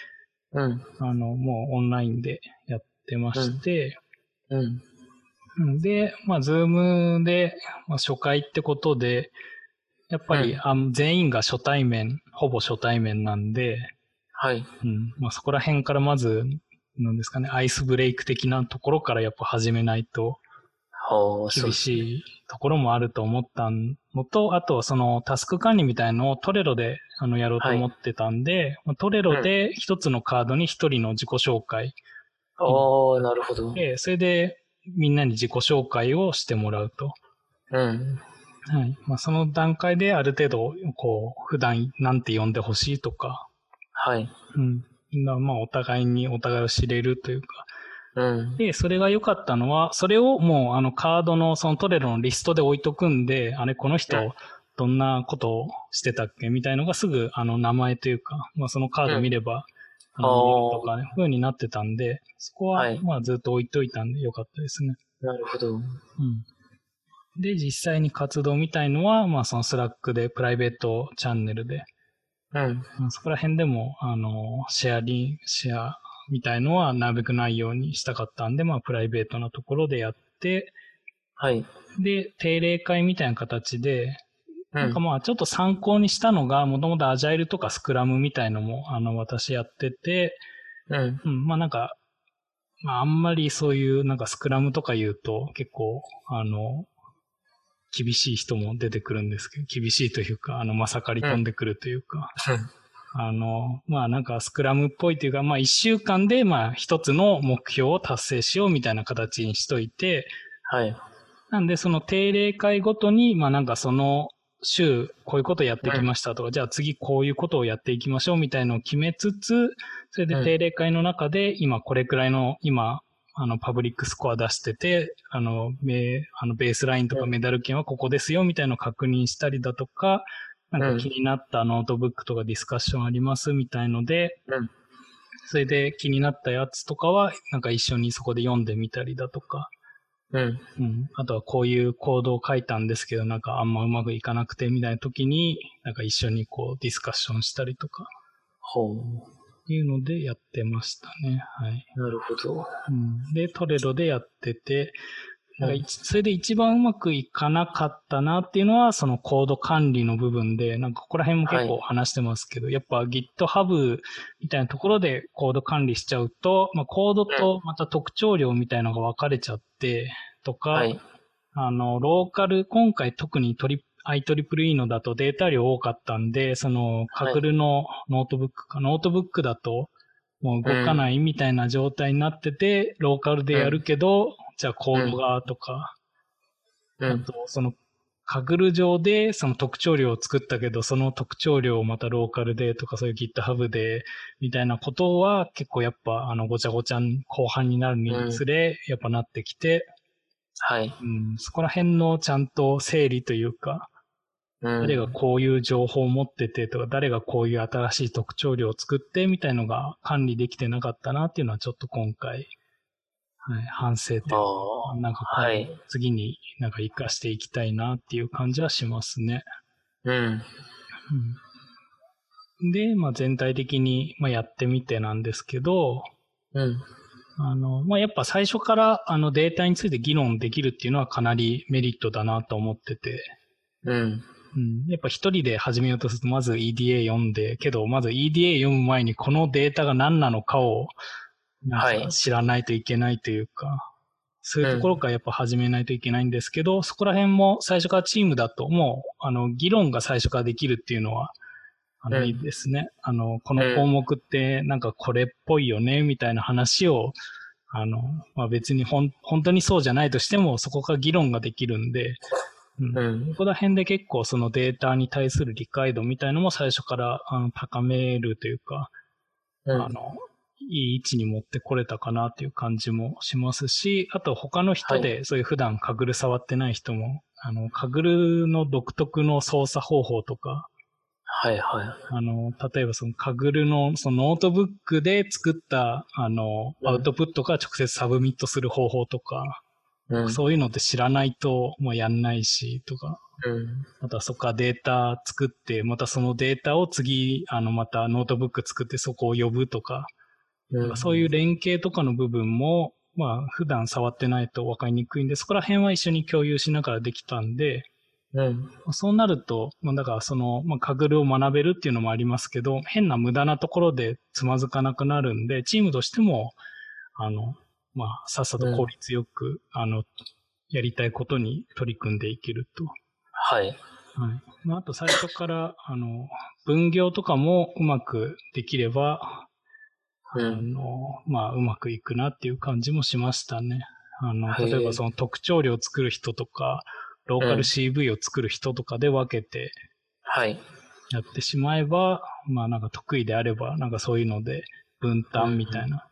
[SPEAKER 1] うん。
[SPEAKER 2] あの、もうオンラインでやってまして、
[SPEAKER 1] うん。
[SPEAKER 2] うんで、まあ、 Zoom で、まあ、初回ってことで、やっぱり、
[SPEAKER 1] うん
[SPEAKER 2] あ全員が初対面、ほぼ初対面なんで、
[SPEAKER 1] はい。
[SPEAKER 2] うんまあ、そこら辺からまず、なんですかね、アイスブレイク的なところからやっぱ始めないと厳しいところもあると思ったのと、あとそのタスク管理みたいのを Trello であのやろうと思ってたんで、まあ Trello で一つのカードに一人の自己紹介
[SPEAKER 1] おー、なるほど。
[SPEAKER 2] で、それでみんなに自己紹介をしてもらうと。
[SPEAKER 1] うん。
[SPEAKER 2] はい。まあ、その段階である程度、こう、普段なんて呼んでほしいとか、
[SPEAKER 1] はい。
[SPEAKER 2] うん。なまあ、お互いにお互いを知れるというか。
[SPEAKER 1] うん。
[SPEAKER 2] で、それが良かったのは、それをもう、あの、カードの、そのトレロのリストで置いとくんで、あれ、この人
[SPEAKER 1] うん、
[SPEAKER 2] どんなことをしてたっけ？みたいのがすぐ、あの、名前というか、まあ、そのカード見れば、あの、
[SPEAKER 1] あー
[SPEAKER 2] 見えるとかね、風になってたんで、そこは、
[SPEAKER 1] はい
[SPEAKER 2] まあ、ずっと置いといたんで良かったですね。
[SPEAKER 1] なるほど。
[SPEAKER 2] うん。で、実際に活動みたいのは、まあ、その Slack でプライベートチャンネルで、
[SPEAKER 1] うん。
[SPEAKER 2] まあそこら辺でも、あの、シェアリン、シェアみたいのはなるべくないようにしたかったんで、まあ、プライベートなところでやって、
[SPEAKER 1] はい。
[SPEAKER 2] で、定例会みたいな形で、
[SPEAKER 1] うん
[SPEAKER 2] なんか。まあ、ちょっと参考にしたのが、もともとアジャイルとかスクラムみたいのも、あの、私やってて、
[SPEAKER 1] うん。
[SPEAKER 2] うん、まあなんか、まああんまりそういうなんかスクラムとか言うと結構、あの、厳しい人も出てくるんですけど、厳しいというか、あの、まさかり飛んでくるというか、あの、まあなんかスクラムっぽいというか、まあ一週間でまあ一つの目標を達成しようみたいな形にしといて、
[SPEAKER 1] はい。
[SPEAKER 2] なんでその定例会ごとに、まあなんかその週こういうことやってきましたとか、じゃあ次こういうことをやっていきましょうみたいのを決めつつ、それで定例会の中で今これくらいの、今、あの、パブリックスコア出してて、あの、メあのベースラインとかメダル圏はここですよみたいのを確認したりだとか、なんか気になったノートブックとかディスカッションありますみたいので、
[SPEAKER 1] うん
[SPEAKER 2] それで気になったやつとかは、なんか一緒にそこで読んでみたりだとか、
[SPEAKER 1] うん。
[SPEAKER 2] うん。あとはこういうコードを書いたんですけど、なんかあんまうまくいかなくてみたいな時に、なんか一緒にこうディスカッションしたりとか、
[SPEAKER 1] ほう。
[SPEAKER 2] いうのでやってましたね。はい。
[SPEAKER 1] なるほど。
[SPEAKER 2] うん、で、 Trello でやってて、なんかそれで一番うまくいかなかったなっていうのは、そのコード管理の部分で、なんかここら辺も結構話してますけど、はい、やっぱ GitHub みたいなところでコード管理しちゃうと、まあ、コードとまた特徴量みたいなのが分かれちゃって、とか、はい、あの、ローカル、今回特にトリ IEEE のだとデータ量多かったんで、その、 Kaggle のノートブックか、はい、ノートブックだと、もう動かないみたいな状態になってて、ローカルでやるけど、じゃあコードがとか、あと、その、カグル上でその特徴量を作ったけど、その特徴量をまたローカルでとか、そういう GitHub で、みたいなことは結構やっぱ、あの、ごちゃごちゃ後半になるにつれ、やっぱなってきて、
[SPEAKER 1] はい。
[SPEAKER 2] うん、そこら辺のちゃんと整理というか、誰がこういう情報を持っててとか、誰がこういう新しい特徴量を作ってみたいのが管理できてなかったなっていうのはちょっと今回、はい、反省点。なんか、はい、次になんか活かしていきたいなっていう感じはしますね。
[SPEAKER 1] うん。
[SPEAKER 2] うん、で、まあ全体的に、まあ、やってみてなんですけど、
[SPEAKER 1] うん。
[SPEAKER 2] あの、まあ、やっぱ最初からあのデータについて議論できるっていうのはかなりメリットだなと思ってて。
[SPEAKER 1] うん。
[SPEAKER 2] うん、やっぱ一人で始めようとすると、まず EDA 読んで、けど、まず EDA 読む前にこのデータが何なのかを、なんか知らないといけないというか、はい、そういうところからやっぱ始めないといけないんですけど、うん、そこら辺も最初からチームだと、もう、あの、議論が最初からできるっていうのは、あの、いいですね。あの、この項目ってなんかこれっぽいよね、みたいな話を、あの、まあ、別にほん、本当にそうじゃないとしても、そこから議論ができるんで、うん。ここら辺で結構そのデータに対する理解度みたいのも最初からあの高めるというか、うん、あの、いい位置に持ってこれたかなっていう感じもしますし、あと他の人で、そういう普段 Kaggle 触ってない人も、あの、 Kaggle の独特の操作方法とか、
[SPEAKER 1] はいはい。
[SPEAKER 2] あの、例えばその Kaggle のそのノートブックで作ったあの、アウトプットから直接サブミットする方法とか、うん、そういうのって知らないともうやんないし、とか。
[SPEAKER 1] うん、
[SPEAKER 2] あとはそこからデータ作って、またそのデータを次、あの、またノートブック作ってそこを呼ぶとか、うん、そういう連携とかの部分も、まあ、普段触ってないと分かりにくいんで、そこら辺は一緒に共有しながらできたんで、
[SPEAKER 1] うん、
[SPEAKER 2] そうなると、まあ、だからその、まあ、カグルを学べるっていうのもありますけど、変な無駄なところでつまずかなくなるんで、チームとしても、あの、まあ、さっさと効率よく、うん、あの、やりたいことに取り組んでいけると。
[SPEAKER 1] はい。
[SPEAKER 2] はい。まあ、あと最初から、あの、分業とかもうまくできれば、
[SPEAKER 1] うん、
[SPEAKER 2] あの、まあ、うまくいくなっていう感じもしましたね。あの、例えばその特徴量を作る人とか、ローカル CV を作る人とかで分けて、
[SPEAKER 1] はい。
[SPEAKER 2] やってしまえば、まあなんか得意であれば、なんかそういうので分担みたいな。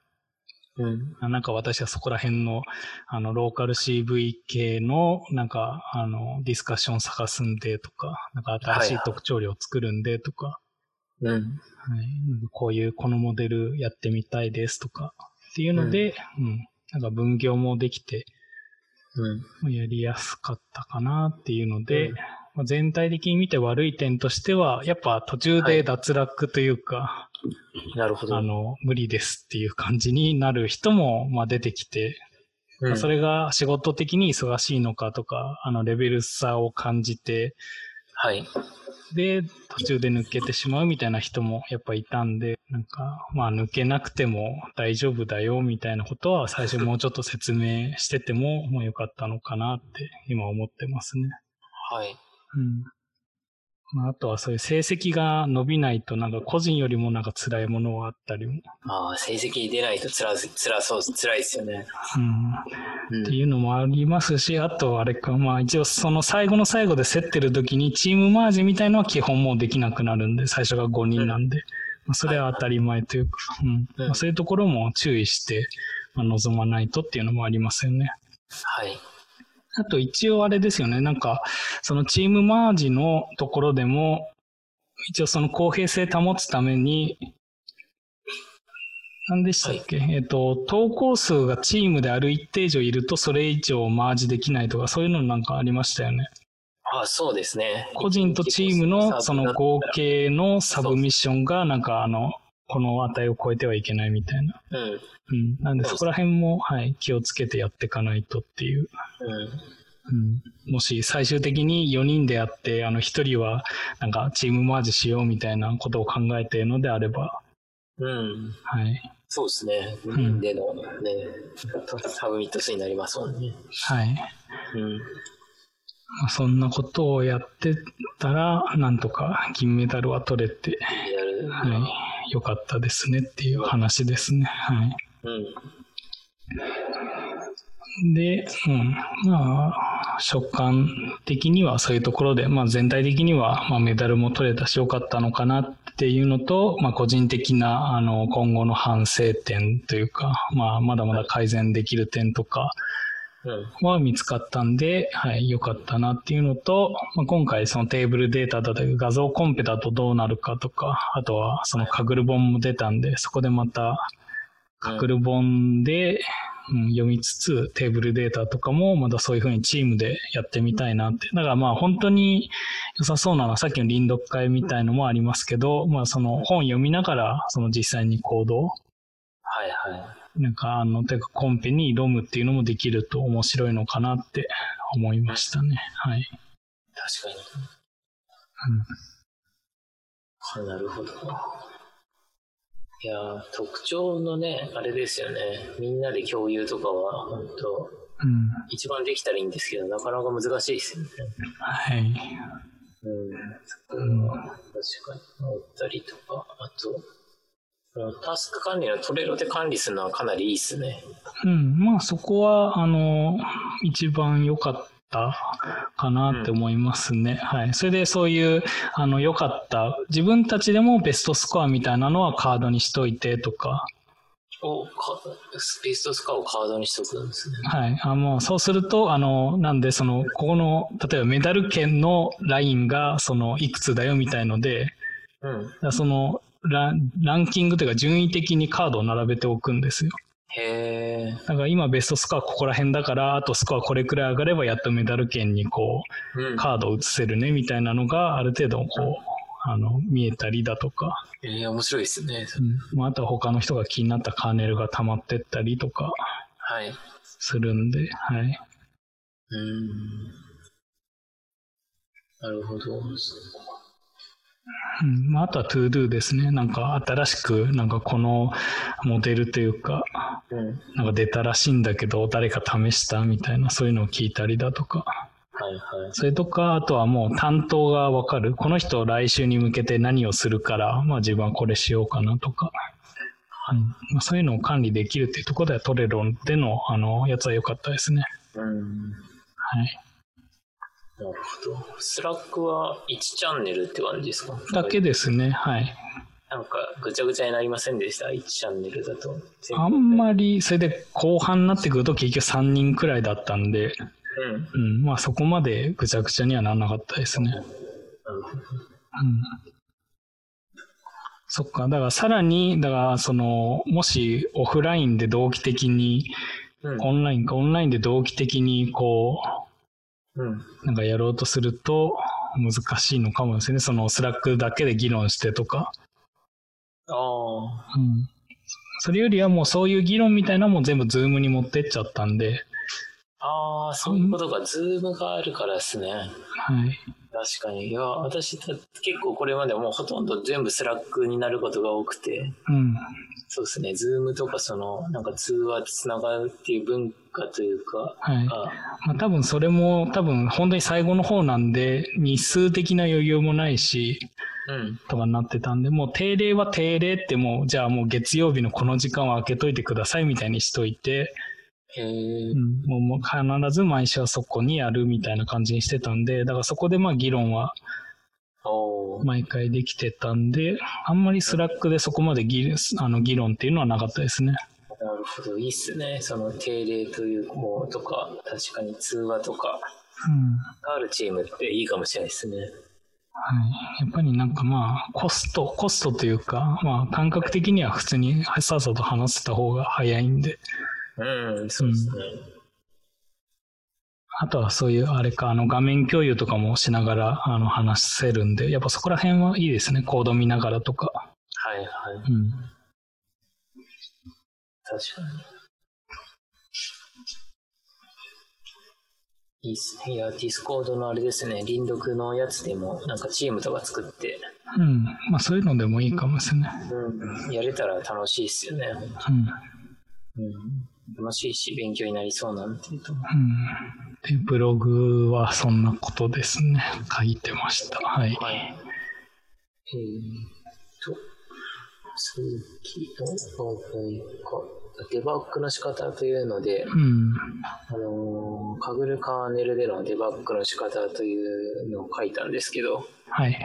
[SPEAKER 1] う
[SPEAKER 2] ん、なんか私はそこら辺の、あの、ローカル CV 系の、なんか、あの、ディスカッション探すんでとか、なんか新しい特徴量を作るんでとか、
[SPEAKER 1] うん。はい。
[SPEAKER 2] なんかこういう、このモデルやってみたいですとか、っていうので、うん、うん、なんか分業もできて、
[SPEAKER 1] うん。
[SPEAKER 2] やりやすかったかなっていうので、うんまあ、全体的に見て悪い点としては、やっぱ途中で脱落というか、は
[SPEAKER 1] い、なるほど。
[SPEAKER 2] あの、無理ですっていう感じになる人も、まあ出てきて、うん、それが仕事的に忙しいのかとか、あの、レベル差を感じて、
[SPEAKER 1] はい。
[SPEAKER 2] で、途中で抜けてしまうみたいな人もやっぱいたんで、なんか、まあ抜けなくても大丈夫だよみたいなことは最初もうちょっと説明してても、もうよかったのかなって今思ってますね。
[SPEAKER 1] はい。
[SPEAKER 2] うん。まあ、あとはそういう成績が伸びないと、なんか個人よりもなんか辛いものはあったりも。
[SPEAKER 1] ああ、成績出ないと辛辛そう、辛いですよね。
[SPEAKER 2] うん。っていうのもありますし、あとあれか、まあ一応その最後の最後で競ってる時にチームマージみたいのは基本もうできなくなるんで、最初が5人なんで。うん、まあ、それは当たり前というか、うん。まあ、そういうところも注意して、まあ、望まないとっていうのもありますよね。
[SPEAKER 1] はい。
[SPEAKER 2] あと一応あれですよね。なんか、そのチームマージのところでも、一応その公平性保つために、何でしたっけ、はい、えっ、と、投稿数がチームである一定以上いると、それ以上マージできないとか、そういうのなんかありましたよね。
[SPEAKER 1] あそうですね。
[SPEAKER 2] 個人とチームのその合計のサブミッションが、なんかあの、この値を超えてはいけないみたいな。
[SPEAKER 1] うん。
[SPEAKER 2] うん。なんでそこら辺も、はい、気をつけてやっていかないとっていう。
[SPEAKER 1] うん。
[SPEAKER 2] うん。もし最終的に4人でやって、あの、1人は、なんか、チームマージしようみたいなことを考えているのであれば、
[SPEAKER 1] うん。
[SPEAKER 2] はい。
[SPEAKER 1] そうですね。5人でのね、サブミット数になりますもんね。
[SPEAKER 2] はい。
[SPEAKER 1] うん。
[SPEAKER 2] まあ、そんなことをやってたら、なんとか銀メダルは取れて。はい。よかったですねっていう話ですね。はい。
[SPEAKER 1] うん。
[SPEAKER 2] で、うん、まあ、食感的にはそういうところで、まあ全体的には、まあメダルも取れたしよかったのかなっていうのと、まあ個人的な、あの、今後の反省点というか、まあまだまだ改善できる点とか。は見つかったんで、はい、よかったなっていうのと、まあ、今回そのテーブルデータだったり画像コンペだとどうなるかとか、あとはそのカグル本も出たんで、そこでまたカグル本で、うん、読みつつ、テーブルデータとかもまだそういうふうにチームでやってみたいなって。だからまあ本当に良さそうなのはさっきの臨読会みたいのもありますけど、まあその本読みながらその実際に行動、
[SPEAKER 1] はいはい。
[SPEAKER 2] なんかあの、てかコンペに挑むっていうのもできると面白いのかなって思いましたね。はい。
[SPEAKER 1] 確かに。
[SPEAKER 2] うん
[SPEAKER 1] あなるほど。いやー特徴のね、あれですよね。みんなで共有とかは、本当
[SPEAKER 2] うん。
[SPEAKER 1] 一番できたらいいんですけど、なかなか難しいですよね。
[SPEAKER 2] はい。
[SPEAKER 1] うん。そこは確かに思ったりとか、あと、タスク管理のトレロで管理するのはかなりいいですね。
[SPEAKER 2] うん。まあそこは、あの、一番良かったかなって思いますね。はい。それでそういう、あの、良かった、自分たちでもベストスコアみたいなのはカードにしといてとか、
[SPEAKER 1] おかストスカをカードにしとくんですね。
[SPEAKER 2] はい。あもうそうすると、あの、なんで、その、ここの、例えばメダル券のラインが、その、いくつだよみたいので、
[SPEAKER 1] うん。
[SPEAKER 2] そのラ、ランキングというか順位的にカードを並べておくんですよ。
[SPEAKER 1] へえ。
[SPEAKER 2] だから今ベストスコアここら辺だから、あとスコアこれくらい上がればやっとメダル圏にこ
[SPEAKER 1] う。
[SPEAKER 2] カードを移せるねみたいなのがある程度こう、あの、見えたりだとか、
[SPEAKER 1] えー、面白いですね。
[SPEAKER 2] うんまあ、あとは他の人が気になったカーネルが溜まってったりとか
[SPEAKER 1] はい。う
[SPEAKER 2] するんで、はい。
[SPEAKER 1] ーん。なるほど。
[SPEAKER 2] うんまあ、あとは To Do ですね。なんか新しく、なんかこのモデルというか、
[SPEAKER 1] うん。
[SPEAKER 2] なんか出たらしいんだけど、誰か試したみたいな、そういうのを聞いたりだとか。
[SPEAKER 1] はいはい。
[SPEAKER 2] それとか、あとはもう担当がわかる。この人来週に向けて何をするから、まあ自分はこれしようかなとか。うんまあ、そういうのを管理できるっていうところではトレロンでのあのやつは良かったですね。
[SPEAKER 1] うん。
[SPEAKER 2] はい。
[SPEAKER 1] なるほど。 Slack は1チャンネルって感じですか？
[SPEAKER 2] だけですね。はい。
[SPEAKER 1] なんかぐちゃぐちゃになりませんでした ?1 チャンネルだと。
[SPEAKER 2] あんまり、それで後半になってくると結局3人くらいだったんで、
[SPEAKER 1] うん。
[SPEAKER 2] うん、まあそこまでぐちゃぐちゃにはならなかったですね。
[SPEAKER 1] なるほど。
[SPEAKER 2] うんそっか。だからさらに、だからその、もしオフラインで同期的に、
[SPEAKER 1] うん。
[SPEAKER 2] オンラインか、オンラインで同期的にこ
[SPEAKER 1] うん。
[SPEAKER 2] う、なんかやろうとすると難しいのかもですね。その Slack だけで議論してとか。
[SPEAKER 1] ああ。
[SPEAKER 2] うん。それよりはもうそういう議論みたいなのも全部 Zoom に持ってっちゃったんで、
[SPEAKER 1] ああ、そういうことか。 Zoom があるからですね。
[SPEAKER 2] はい。
[SPEAKER 1] 確かに。いや、私、た結構これまでもうほとんど全部 Slack になることが多くて、
[SPEAKER 2] うん。
[SPEAKER 1] そうですね。ズームとかその、なんか通話でつながるっていう文化というか、
[SPEAKER 2] はい。
[SPEAKER 1] が
[SPEAKER 2] まあ多分それも多分本当に最後の方なんで日数的な余裕もないし
[SPEAKER 1] うん。
[SPEAKER 2] とかになってたんでもう定例は定例ってもうじゃあもう月曜日のこの時間は空けといてくださいみたいにしといて、
[SPEAKER 1] へえ
[SPEAKER 2] う。ん、もうもう必ず毎週はそこにやるみたいな感じにしてたんでだからそこでまあ議論は毎回できてたんであんまり Slack でそこまで議あの議論っていうのはなかったですね。
[SPEAKER 1] なるほど。いいっすね。その定例というものとか、確かに通話とか、
[SPEAKER 2] うん
[SPEAKER 1] あるチームっていいかもしれないですね。
[SPEAKER 2] はい、やっぱりなんかまあコストコストというかまあ感覚的には普通にさっさと話せた方が早いんで
[SPEAKER 1] うん、そうですね。
[SPEAKER 2] あとはそういうあれかあの画面共有とかもしながらあの話せるんでやっぱそこら辺はいいですねコード見ながらとか
[SPEAKER 1] はいはい。
[SPEAKER 2] うん。
[SPEAKER 1] 確かに。いいっすね。いや、 Discord のあれですね、輪読のやつでも、なんかチームとか作って、
[SPEAKER 2] うん。まあそういうのでもいいかもですね。
[SPEAKER 1] うん、やれたら楽しいっすよね。
[SPEAKER 2] うん。
[SPEAKER 1] うん、楽しいし、勉強になりそうなんていうと。
[SPEAKER 2] うん。で、ブログはそんなことですね。書いてました。はい。
[SPEAKER 1] はい。えーっと、次の話題か。デバッグの仕方というので、
[SPEAKER 2] うん。
[SPEAKER 1] あのーカグルカーネルでのデバッグの仕方というのを書いたんですけど、
[SPEAKER 2] はい。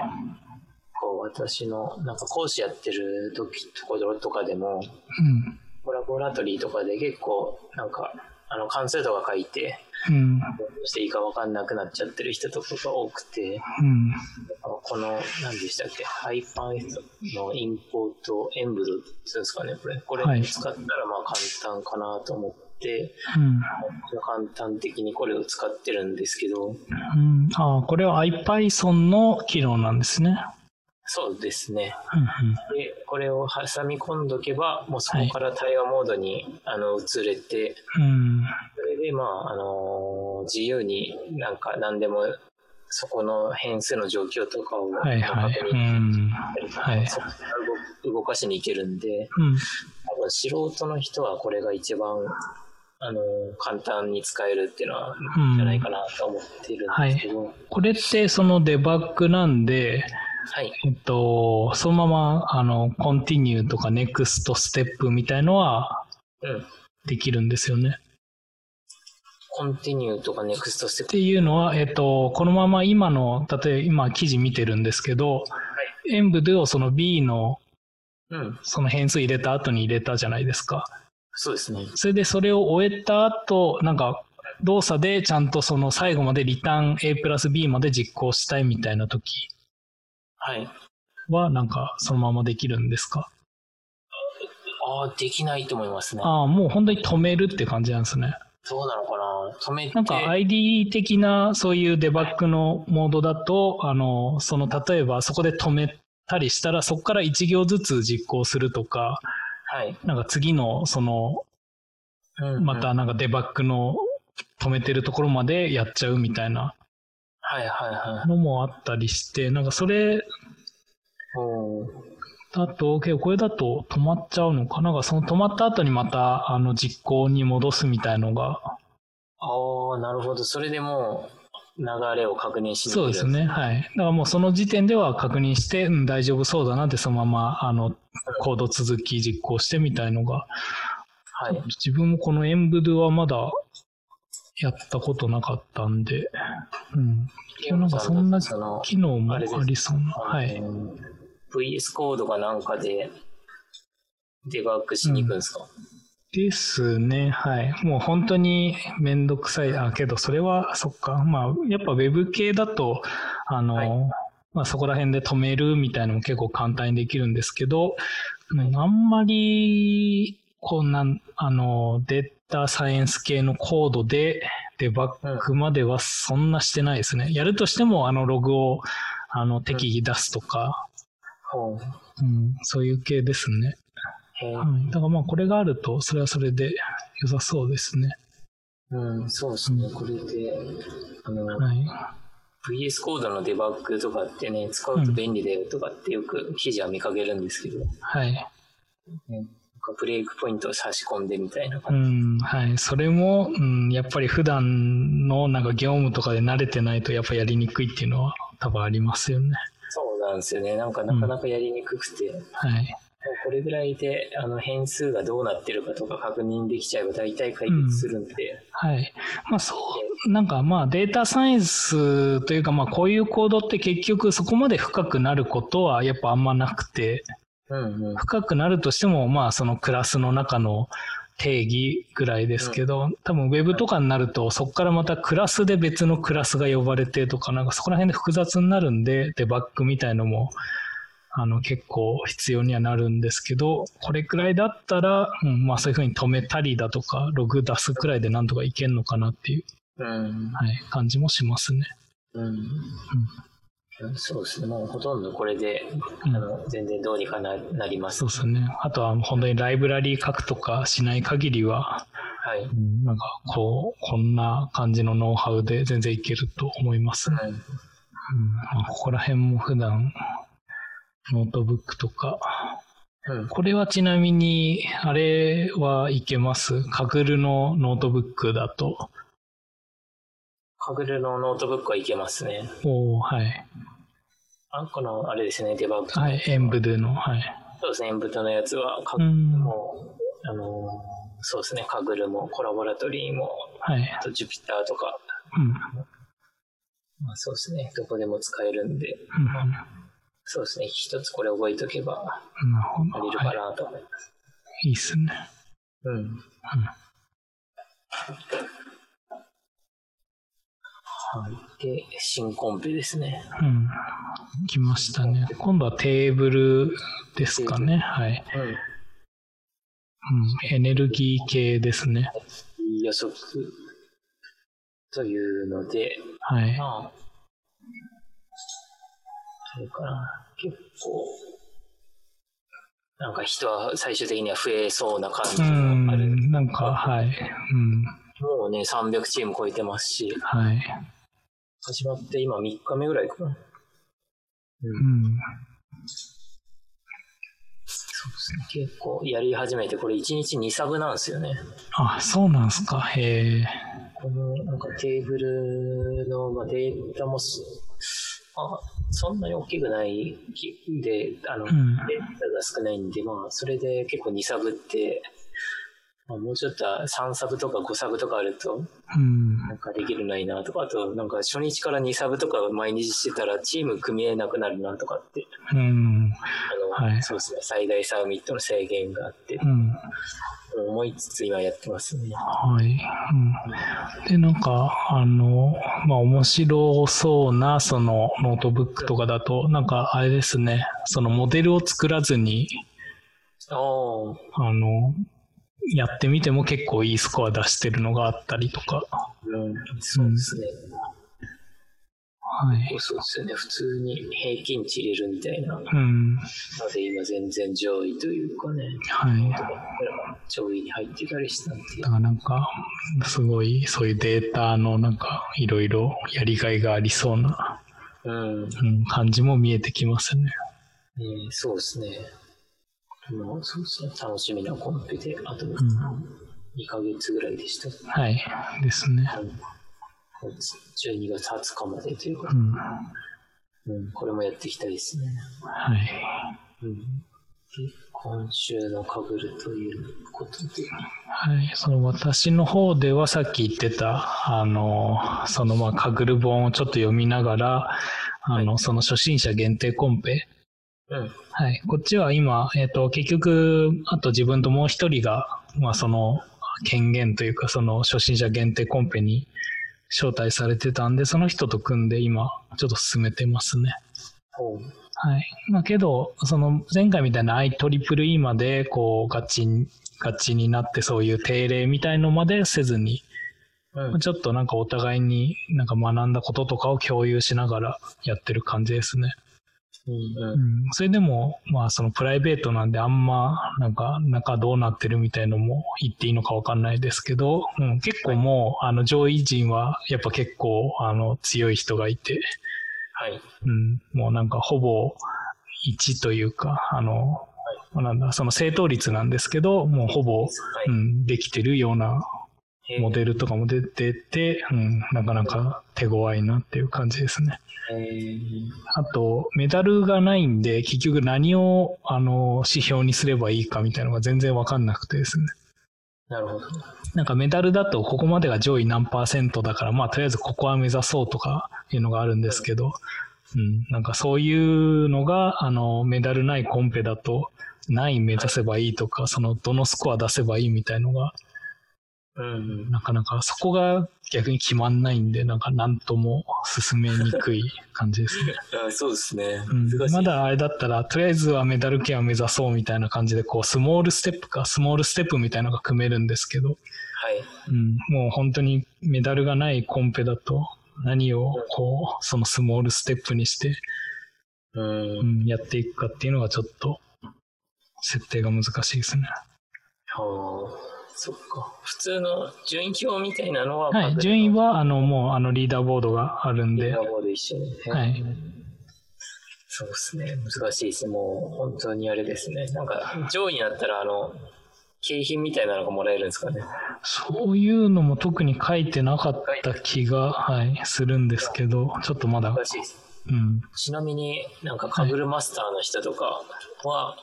[SPEAKER 1] こう私のなんか講師やってる時ところとかでも、
[SPEAKER 2] うん。
[SPEAKER 1] コラボラトリーとかで結構なんかあの関数とか書いて、
[SPEAKER 2] うん。
[SPEAKER 1] どうしていいか分かんなくなっちゃってる人とかが多くて、
[SPEAKER 2] うん。
[SPEAKER 1] この何でしたっけ、IPython のインポートエンブドっていうんですかね、これ。こ
[SPEAKER 2] はい
[SPEAKER 1] れ使ったらまあ簡単かなと思って、
[SPEAKER 2] うん。
[SPEAKER 1] 簡単的にこれを使ってるんですけど、
[SPEAKER 2] うん。ああ、これは IPython の機能なんですね。
[SPEAKER 1] そうですね。
[SPEAKER 2] うん。
[SPEAKER 1] で、これを挟み込んどけば、もうそこから対話モードに、あの移れて、
[SPEAKER 2] うん。
[SPEAKER 1] それで、まあ、あの自由になんか何でも、そこの変数の状況とかを
[SPEAKER 2] はいはい。
[SPEAKER 1] 確認
[SPEAKER 2] うん。
[SPEAKER 1] したりとか
[SPEAKER 2] はい
[SPEAKER 1] 動動かしにいけるんで、
[SPEAKER 2] うん。
[SPEAKER 1] 多分素人の人はこれが一番、あの簡単に使えるっていうのは、
[SPEAKER 2] うん
[SPEAKER 1] じゃないかなと思ってるんですけど、はい。
[SPEAKER 2] これってそのデバッグなんで、えっと、そのまま、あの、 continue とか next step みたいのは
[SPEAKER 1] うん。
[SPEAKER 2] できるんですよね。
[SPEAKER 1] continue とかネクストステップ。
[SPEAKER 2] っていうのは、えっと、このまま今の、例えば今記事見てるんですけど、演武でをその B の
[SPEAKER 1] うん。
[SPEAKER 2] その変数入れた後に入れたじゃないですか。
[SPEAKER 1] そうですね。
[SPEAKER 2] それでそれを終えた後、なんか動作でちゃんとその最後までリターン A プラス B まで実行したいみたいな時
[SPEAKER 1] はい。
[SPEAKER 2] はなんかそのままできるんですか？
[SPEAKER 1] ああ、できないと思いますね。
[SPEAKER 2] ああ、もう本当に止めるって感じなんですね。
[SPEAKER 1] どうなのかな？止めて。
[SPEAKER 2] なんか ID 的なそういうデバッグのモードだと、あの、その例えばそこで止めたりしたらそこから1行ずつ実行するとか、
[SPEAKER 1] はい。
[SPEAKER 2] なんか次のその
[SPEAKER 1] うんうん
[SPEAKER 2] またなんかデバッグの止めてるところまでやっちゃうみたいな。のもあったりして、なんかそれだと、結構これだと止まっちゃうのかな？んかその止まった後にまたあの実行に戻すみたいのが、
[SPEAKER 1] ああ、なるほど。それでもう流れを確認しに
[SPEAKER 2] そうですね。はい。だからもうその時点では確認して、うん、大丈夫そうだなってそのままあのコード続き実行してみたいのが、
[SPEAKER 1] はい。
[SPEAKER 2] 自分もこのエンブドゥはまだやったことなかったんで、うん。今日なんかそんな機能もありそうな。はい。
[SPEAKER 1] VS コードかなんかでデバッグしに行くんですか、
[SPEAKER 2] ですね。はい。もう本当にめんどくさい。あ、けどそれは、そっか。まあ、やっぱ Web 系だと、あの、
[SPEAKER 1] はい
[SPEAKER 2] まあそこら辺で止めるみたいなのも結構簡単にできるんですけど、うんあんまり、こうなん、あの、データサイエンス系のコードでデバッグまではそんなしてないですね。やるとしても、あの、ログを、あの、適宜出すとか、
[SPEAKER 1] ほう
[SPEAKER 2] うん、そういう系ですね。はい。だからまあこれがあると、それはそれで良さそうですね。
[SPEAKER 1] うん、そうですね。これで、あの、
[SPEAKER 2] はい。
[SPEAKER 1] VS コードのデバッグとかってね、使うと便利だよとかってよく記事は見かけるんですけど、
[SPEAKER 2] はい。
[SPEAKER 1] ねブレイクポイントを差し込んでみたいな
[SPEAKER 2] う
[SPEAKER 1] 感じ。
[SPEAKER 2] ん、はい。それも、うん、やっぱり普段のなんか業務とかで慣れてないとやっぱやりにくいっていうのは多分ありますよね。
[SPEAKER 1] そうなんですよね。なんかなかなかやりにくくて、
[SPEAKER 2] はい。
[SPEAKER 1] これぐらいであの変数がどうなってるかとか確認できちゃえば大体解決するんで、
[SPEAKER 2] はい。まあそう、なんかまあデータサイエンスというかまあこういうコードって結局そこまで深くなることはやっぱあんまなくて、
[SPEAKER 1] うんうん。
[SPEAKER 2] 深くなるとしてもまあそのクラスの中の定義ぐらいですけど、多分 Web とかになるとそこからまたクラスで別のクラスが呼ばれてとかなんかそこら辺で複雑になるんでデバッグみたいのもあの結構必要にはなるんですけどこれくらいだったら、うん、まあそういうふうに止めたりだとかログ出すくらいでなんとかいけんのかなっていう、
[SPEAKER 1] うん。
[SPEAKER 2] はい、感じもしますね。
[SPEAKER 1] うん。そうですね。もうほとんどこれで、
[SPEAKER 2] うん
[SPEAKER 1] あの全然どうにかななります。
[SPEAKER 2] そうですね。あとは本当にライブラリー書くとかしない限りは、
[SPEAKER 1] はい。
[SPEAKER 2] うんなんかこう、こんな感じのノウハウで全然いけると思いますね。
[SPEAKER 1] うん
[SPEAKER 2] うんまあここら辺も普段、ノートブックとか、
[SPEAKER 1] うん。
[SPEAKER 2] これはちなみに、あれはいけます？ Kaggle のノートブックだと。
[SPEAKER 1] Kaggle のノートブックはいけますね。
[SPEAKER 2] おーはい。
[SPEAKER 1] あ、この、あれですね、デバッグ。
[SPEAKER 2] はい、 embed の、はい。
[SPEAKER 1] そうですね、 embed のやつは、か
[SPEAKER 2] うん。
[SPEAKER 1] もう、あのーそうですね、 Kaggle も Colaboratory も、
[SPEAKER 2] はい。
[SPEAKER 1] あと Jupyter とか、
[SPEAKER 2] うん。うん
[SPEAKER 1] まあ、そうですね、どこでも使えるんで、そうですね、一つこれ覚えとけば、
[SPEAKER 2] うん。な
[SPEAKER 1] りるか
[SPEAKER 2] は
[SPEAKER 1] なと思います。
[SPEAKER 2] い。いいっすね。
[SPEAKER 1] うん。はい。で、新コンペですね。
[SPEAKER 2] うん。来ましたね。今度はテーブルですかね。はい。
[SPEAKER 1] うん。
[SPEAKER 2] うん。エネルギー系ですね。
[SPEAKER 1] 予測というので、
[SPEAKER 2] はい。
[SPEAKER 1] まあ、あれかな、結構、なんか人は最終的には増えそうな感じ
[SPEAKER 2] う
[SPEAKER 1] もある。
[SPEAKER 2] ん。なんか、はい。うん。
[SPEAKER 1] もうね、300チーム超えてますし、
[SPEAKER 2] はい。
[SPEAKER 1] 始まって今3日目ぐらいかな。
[SPEAKER 2] う
[SPEAKER 1] うん、
[SPEAKER 2] ん。
[SPEAKER 1] そうですね。結構やり始めて、これ1日2サブなんですよね。
[SPEAKER 2] あ、そうなんすか。へえ。
[SPEAKER 1] このなんかテーブルの、まあ、データもすあそんなに大きくないきで、あの、
[SPEAKER 2] うん。
[SPEAKER 1] データが少ないんで、まあ、それで結構2サブって、まあ、もうちょっと3サブとか5サブとかあると、
[SPEAKER 2] うん。
[SPEAKER 1] なんかできるないなとか、あと、なんか初日から2サブとか毎日してたら、チーム組みえなくなるなとかって、
[SPEAKER 2] うん。
[SPEAKER 1] あの、
[SPEAKER 2] はい
[SPEAKER 1] そうですね、最大サミットの制限があって、
[SPEAKER 2] うん。
[SPEAKER 1] 思いつつ今やってますね。
[SPEAKER 2] はい。うん。で、なんか、あの、まあ、面白そうな、その、ノートブックとかだと、なんか、あれですね、そのモデルを作らずに、あの、やってみても結構いいスコア出してるのがあったりとか。
[SPEAKER 1] うん、そうですね。
[SPEAKER 2] はい。
[SPEAKER 1] そうですよね。普通に平均値入れるみたいなの
[SPEAKER 2] うん。
[SPEAKER 1] で今全然上位というかね、
[SPEAKER 2] はい。
[SPEAKER 1] 上位に入ってたりしたんで。
[SPEAKER 2] だからなんか、すごい、そういうデータのなんか、いろいろやりがいがありそうな、
[SPEAKER 1] うん、
[SPEAKER 2] うん、感じも見えてきますね。
[SPEAKER 1] えーそうですね。もうそうですね。楽しみなコンペで、あと2ヶ月ぐらいでした。
[SPEAKER 2] はい。ですね。
[SPEAKER 1] 12月20日までというか
[SPEAKER 2] う、ん。
[SPEAKER 1] うん、これもやっていきたいですね。
[SPEAKER 2] はい。
[SPEAKER 1] うん、で今週のかぶるということで、
[SPEAKER 2] はい。その私の方ではさっき言ってた、あの、そのまあ、かぐる本をちょっと読みながら、あの、その初心者限定コンペ。
[SPEAKER 1] うん、
[SPEAKER 2] はい。こっちは今、えっ、と、結局、あと自分ともう一人が、まあ、その、権限というか、その初心者限定コンペに招待されてたんで、その人と組んで今、ちょっと進めてますね。はい。まあけど、その前回みたいな IEEE まで、こう、ガチに、ガチになってそういう定例みたいのまでせずに、
[SPEAKER 1] うん、
[SPEAKER 2] ちょっとなんかお互いになんか学んだこととかを共有しながらやってる感じですね。
[SPEAKER 1] うん。
[SPEAKER 2] それでも、まあそのプライベートなんであんま、なんか中どうなってるみたいのも言っていいのかわかんないですけど、うん、結構もう、あの上位陣はやっぱ結構、あの強い人がいて、
[SPEAKER 1] はい、
[SPEAKER 2] うん、もうなんかほぼ1というか、あの、なんだ、その正答率なんですけど、もうほぼ、
[SPEAKER 1] は
[SPEAKER 2] う
[SPEAKER 1] い、
[SPEAKER 2] ん、できてるようなモデルとかも出てて、うん、なかなか手強いなっていう感じですね。
[SPEAKER 1] えー
[SPEAKER 2] あと、メダルがないんで、結局何を、あの、指標にすればいいかみたいなのが全然わかんなくてですね。
[SPEAKER 1] なるほど。
[SPEAKER 2] なんかメダルだとここまでが上位何パーセントだから、まあとりあえずここは目指そうとかいうのがあるんですけど、うん、なんかそういうのが、あの、メダルないコンペだと、何位目指せばいいとか、その、どのスコア出せばいいみたいのが、
[SPEAKER 1] うん、
[SPEAKER 2] なかなかそこが逆に決まんないんで、なんか何とも進めにくい感じですね。
[SPEAKER 1] あそうですね。
[SPEAKER 2] うん。まだあれだったら、とりあえずはメダルケアを目指そうみたいな感じで、こう、スモールステップか、スモールステップみたいなのが組めるんですけど、
[SPEAKER 1] はい。
[SPEAKER 2] うん、もう本当にメダルがないコンペだと、何をこう、そのスモールステップにして、
[SPEAKER 1] う。
[SPEAKER 2] うんん、やっていくかっていうのがちょっと、設定が難しいですね。
[SPEAKER 1] はあ、そっか。普通の順位表みたいなのは、
[SPEAKER 2] はい、順位は、あの、もう、あの、リーダーボードがあるんで
[SPEAKER 1] リーダ、ーボード一緒に。
[SPEAKER 2] はい
[SPEAKER 1] そうですね。難しいですね。もう、本当にあれですね。なんか、上位になったら、あの、景品みたいなのがもらえるんですかね。
[SPEAKER 2] そういうのも特に書いてなかった気が、はい、するんですけど、ちょっとまだ、
[SPEAKER 1] 難しいです。
[SPEAKER 2] うん。
[SPEAKER 1] ちなみになんか、カグルマスターの人とかは、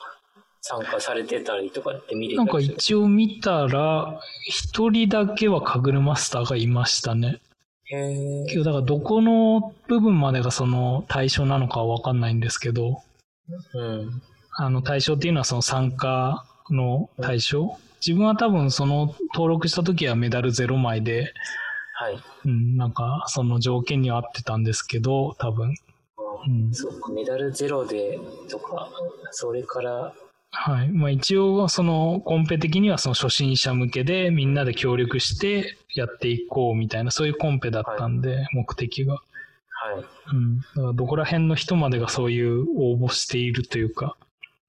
[SPEAKER 1] 参加されてたりとかって見れた
[SPEAKER 2] なんか一応見たら、一人だけはカグルマスターがいましたね。
[SPEAKER 1] へえ。
[SPEAKER 2] けど、だからどこの部分までがその対象なのかはわかんないんですけど、
[SPEAKER 1] うん。
[SPEAKER 2] あの対象っていうのはその参加の対象自分は多分その登録した時はメダル0枚で、
[SPEAKER 1] はい。
[SPEAKER 2] うん、なんかその条件には合ってたんですけど、多分。うん、
[SPEAKER 1] そうか、メダルゼロでとか、それから、
[SPEAKER 2] はい。まあ一応そのコンペ的にはその初心者向けでみんなで協力してやっていこうみたいなそういうコンペだったんで、目的が。
[SPEAKER 1] はい。
[SPEAKER 2] うん。だからどこら辺の人までがそういう応募しているというか、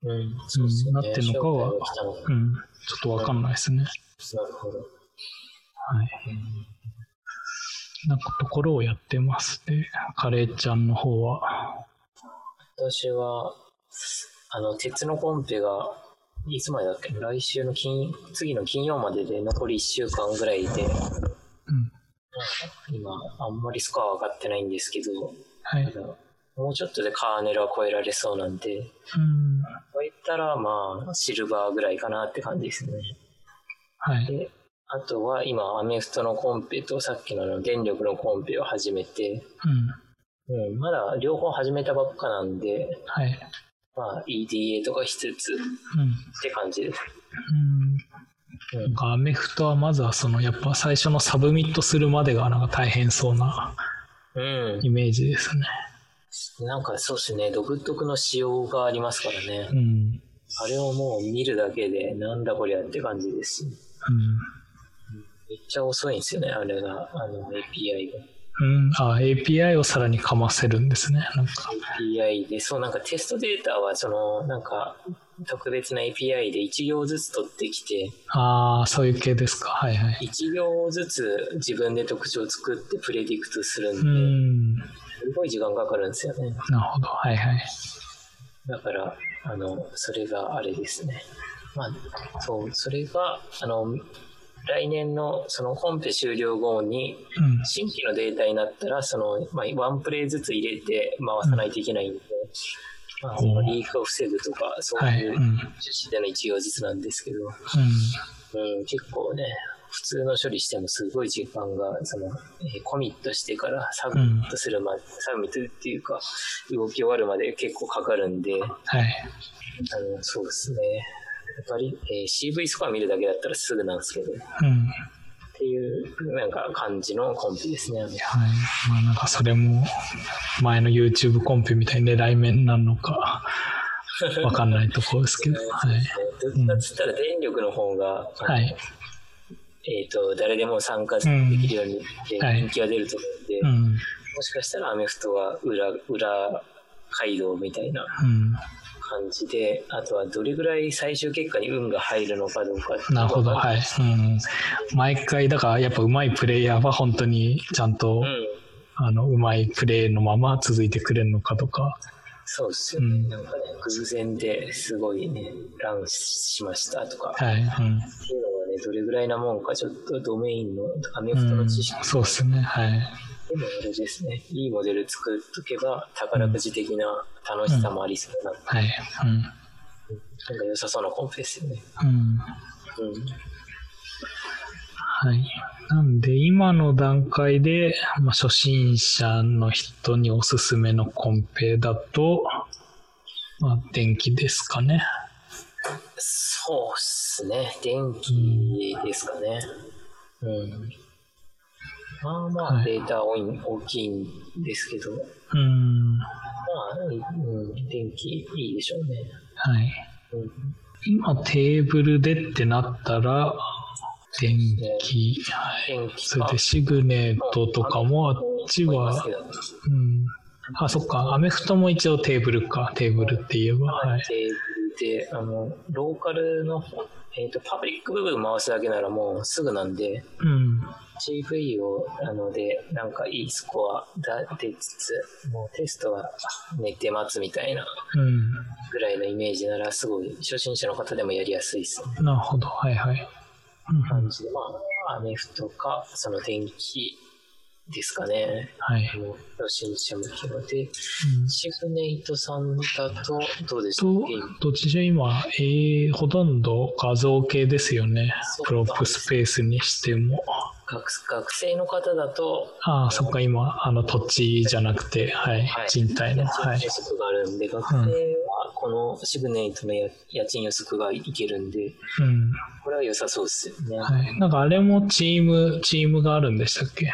[SPEAKER 1] うん。そうでね。
[SPEAKER 2] なってんのかはうん。ちょっとわかんないですね。
[SPEAKER 1] なるほど。
[SPEAKER 2] はい。なんかところをやってますね。カレーちゃんの方は。
[SPEAKER 1] 私は、あの、鉄のコンペが、いつまでだっけ？来週の金、次の金曜までで残り1週間ぐらいで、
[SPEAKER 2] うん。
[SPEAKER 1] 今、あんまりスコア上がってないんですけど、
[SPEAKER 2] はい。
[SPEAKER 1] もうちょっとでカーネルは超えられそうなんで、
[SPEAKER 2] うん。
[SPEAKER 1] こういったら、まあ、シルバーぐらいかなって感じですね。
[SPEAKER 2] はい。
[SPEAKER 1] で、あとは今、アメフトのコンペとさっきのあの電力のコンペを始めて、
[SPEAKER 2] うん。
[SPEAKER 1] うん、まだ両方始めたばっかなんで、
[SPEAKER 2] はい。
[SPEAKER 1] まあ、EDA とかしつつっ
[SPEAKER 2] うん。
[SPEAKER 1] て感じです。
[SPEAKER 2] うん。なんかアメフトはまずはそのやっぱ最初のサブミットするまでがなんか大変そうな
[SPEAKER 1] うん。
[SPEAKER 2] イメージですね。
[SPEAKER 1] なんかそうですね、独特の仕様がありますからね
[SPEAKER 2] う。ん。
[SPEAKER 1] あれをもう見るだけで、なんだこりゃって感じですし、
[SPEAKER 2] うん。
[SPEAKER 1] めっちゃ遅いんですよね、あれが、あの API が。
[SPEAKER 2] うん、あ API をさらにかませるんですね。なんか。
[SPEAKER 1] API で、そうなんかテストデータは、その、なんか、特別な API で1行ずつ取ってきて、
[SPEAKER 2] ああ、そういう系ですか。はいはい。
[SPEAKER 1] 1行ずつ自分で特徴を作ってプレディクトするん
[SPEAKER 2] う
[SPEAKER 1] で、
[SPEAKER 2] ん。
[SPEAKER 1] すごい時間かかるんですよね。
[SPEAKER 2] なるほど。はいはい。
[SPEAKER 1] だから、あの、それがあれですね。まあ、そう、それが、あの、来年のそのコンペ終了後に、
[SPEAKER 2] うん。
[SPEAKER 1] 新規のデータになったら、その、まあ、ワンプレイずつ入れて回さないといけないんで、まあ、そのリークを防ぐとか、そう
[SPEAKER 2] はい。
[SPEAKER 1] いう
[SPEAKER 2] うん。うん。
[SPEAKER 1] 趣旨での一行ずつなんですけど、うん、結構ね、普通の処理してもすごい時間が、その、えーコミットしてからサブミットするまで、サブミットっていうか、動き終わるまで結構かかるんで、
[SPEAKER 2] はい。
[SPEAKER 1] あの、そうですね。やっぱり、えー CV スコア見るだけだったらすぐなんですけど、っ
[SPEAKER 2] うん。
[SPEAKER 1] ていう、なんか感じのコンペですね。
[SPEAKER 2] はい。まあなんかそれも前の YouTube コンペみたいに狙い目なのか わかんないところですけど。はい。
[SPEAKER 1] どっちかっつったら電力の方が、あの
[SPEAKER 2] はい。
[SPEAKER 1] えっ、と、誰でも参加できるように人気が出ると思うんで、
[SPEAKER 2] うん。
[SPEAKER 1] もしかしたらアメフトは裏、裏街道みたいな
[SPEAKER 2] うん。
[SPEAKER 1] 感じで、あとはどれぐらい最終結果に運が入るのかどうか
[SPEAKER 2] なるほど。はい。うん。毎回、だからやっぱ上手いプレイヤーは本当にちゃんと、
[SPEAKER 1] うん。
[SPEAKER 2] あの、上手いプレイのまま続いてくれるのかとか。
[SPEAKER 1] そうですよね。
[SPEAKER 2] うん
[SPEAKER 1] なんかね、偶然ですごいね、ランしましたとか、
[SPEAKER 2] はい。うん。
[SPEAKER 1] っていうのがね、どれぐらいなもんか、ちょっとドメインのアメフト
[SPEAKER 2] うん、
[SPEAKER 1] の知識
[SPEAKER 2] そうですね。はい。
[SPEAKER 1] でもあれですね、いいモデル作っとけば、宝くじ的な楽しさもありそうな、
[SPEAKER 2] はい。うん。
[SPEAKER 1] なんか良さそうなコンペですよね。
[SPEAKER 2] うん。
[SPEAKER 1] うん。
[SPEAKER 2] はい。なんで、今の段階で、まあ、初心者の人におすすめのコンペだと、まあ、電気ですかね。
[SPEAKER 1] そうっすね、電気ですかね。うん。まあまあ、
[SPEAKER 2] はい
[SPEAKER 1] データ多い大きいんですけど、
[SPEAKER 2] うん。
[SPEAKER 1] まあ、うん、電気いいでしょうね。
[SPEAKER 2] はい。
[SPEAKER 1] うん
[SPEAKER 2] 今、テーブルでってなったら、電気、はい。
[SPEAKER 1] 電気
[SPEAKER 2] それでシグネットとかもあっちは、うん。あ、そっか。アメフトも一応テーブルか。テーブルって言えば。はい。
[SPEAKER 1] テーブルで、あの、ローカルの、えっ、と、パブリック部分回すだけならもうすぐなんで、
[SPEAKER 2] うん。
[SPEAKER 1] GV を、あので、なんかいいスコアが出つつ、もうテストは寝て待つみたいな
[SPEAKER 2] うん。
[SPEAKER 1] ぐらいのイメージなら、すごい初心者の方でもやりやすいですね。
[SPEAKER 2] なるほど。はいはい。うんうん、
[SPEAKER 1] 感じで、まあ、アメフトか、その電気ですかね。
[SPEAKER 2] はい。
[SPEAKER 1] あの初心者向けので、
[SPEAKER 2] うん
[SPEAKER 1] シグネイトさんだと、どうでし
[SPEAKER 2] と
[SPEAKER 1] ょう
[SPEAKER 2] どっちじゃ今、えー、ほとんど画像系ですよね。プロップスペースにしても。
[SPEAKER 1] 学学生の方だと、
[SPEAKER 2] ああ、そっか、今、あの土地じゃなくて、はい、
[SPEAKER 1] はい
[SPEAKER 2] 賃貸の。
[SPEAKER 1] 家
[SPEAKER 2] はい
[SPEAKER 1] 賃予。測があるんで、学生はこのシグネイトのや家賃予測がいけるんで、
[SPEAKER 2] うん。
[SPEAKER 1] これは良さそうですよね。
[SPEAKER 2] はい。なんかあれもチーム、チームがあるんでしたっけ？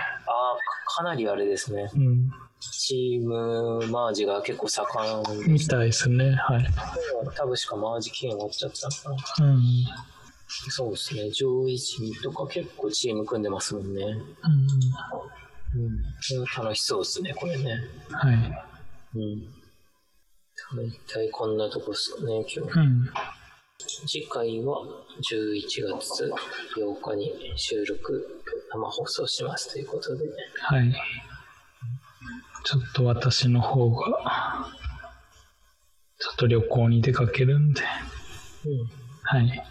[SPEAKER 1] かかなりあれですね。
[SPEAKER 2] うん。
[SPEAKER 1] チームマージが結構盛ん
[SPEAKER 2] みたいですね。はい。
[SPEAKER 1] 多分しかマージ期限終わっちゃったのかな。
[SPEAKER 2] うん。
[SPEAKER 1] そうですね。上位陣とか結構チーム組んでますもんね。
[SPEAKER 2] うん。
[SPEAKER 1] うん。楽しそうですね、これね。
[SPEAKER 2] はい。
[SPEAKER 1] うん。大体こんなとこっすかね、今日。
[SPEAKER 2] うん。
[SPEAKER 1] 次回は11月8日に収録、生放送しますということで。
[SPEAKER 2] はい。ちょっと私の方が、ちょっと旅行に出かけるんで、
[SPEAKER 1] うん。
[SPEAKER 2] はい。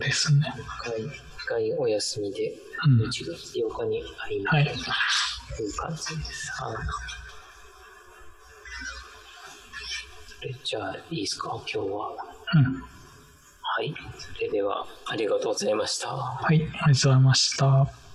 [SPEAKER 2] ですね。
[SPEAKER 1] 一回、お休みで、
[SPEAKER 2] うん
[SPEAKER 1] 11月8日に会いま
[SPEAKER 2] はい。
[SPEAKER 1] という感じです。はい。それじゃあ、いいですか、今日は。
[SPEAKER 2] うん。
[SPEAKER 1] はい。それでは、ありがとうございました。
[SPEAKER 2] はい。ありがとうございました。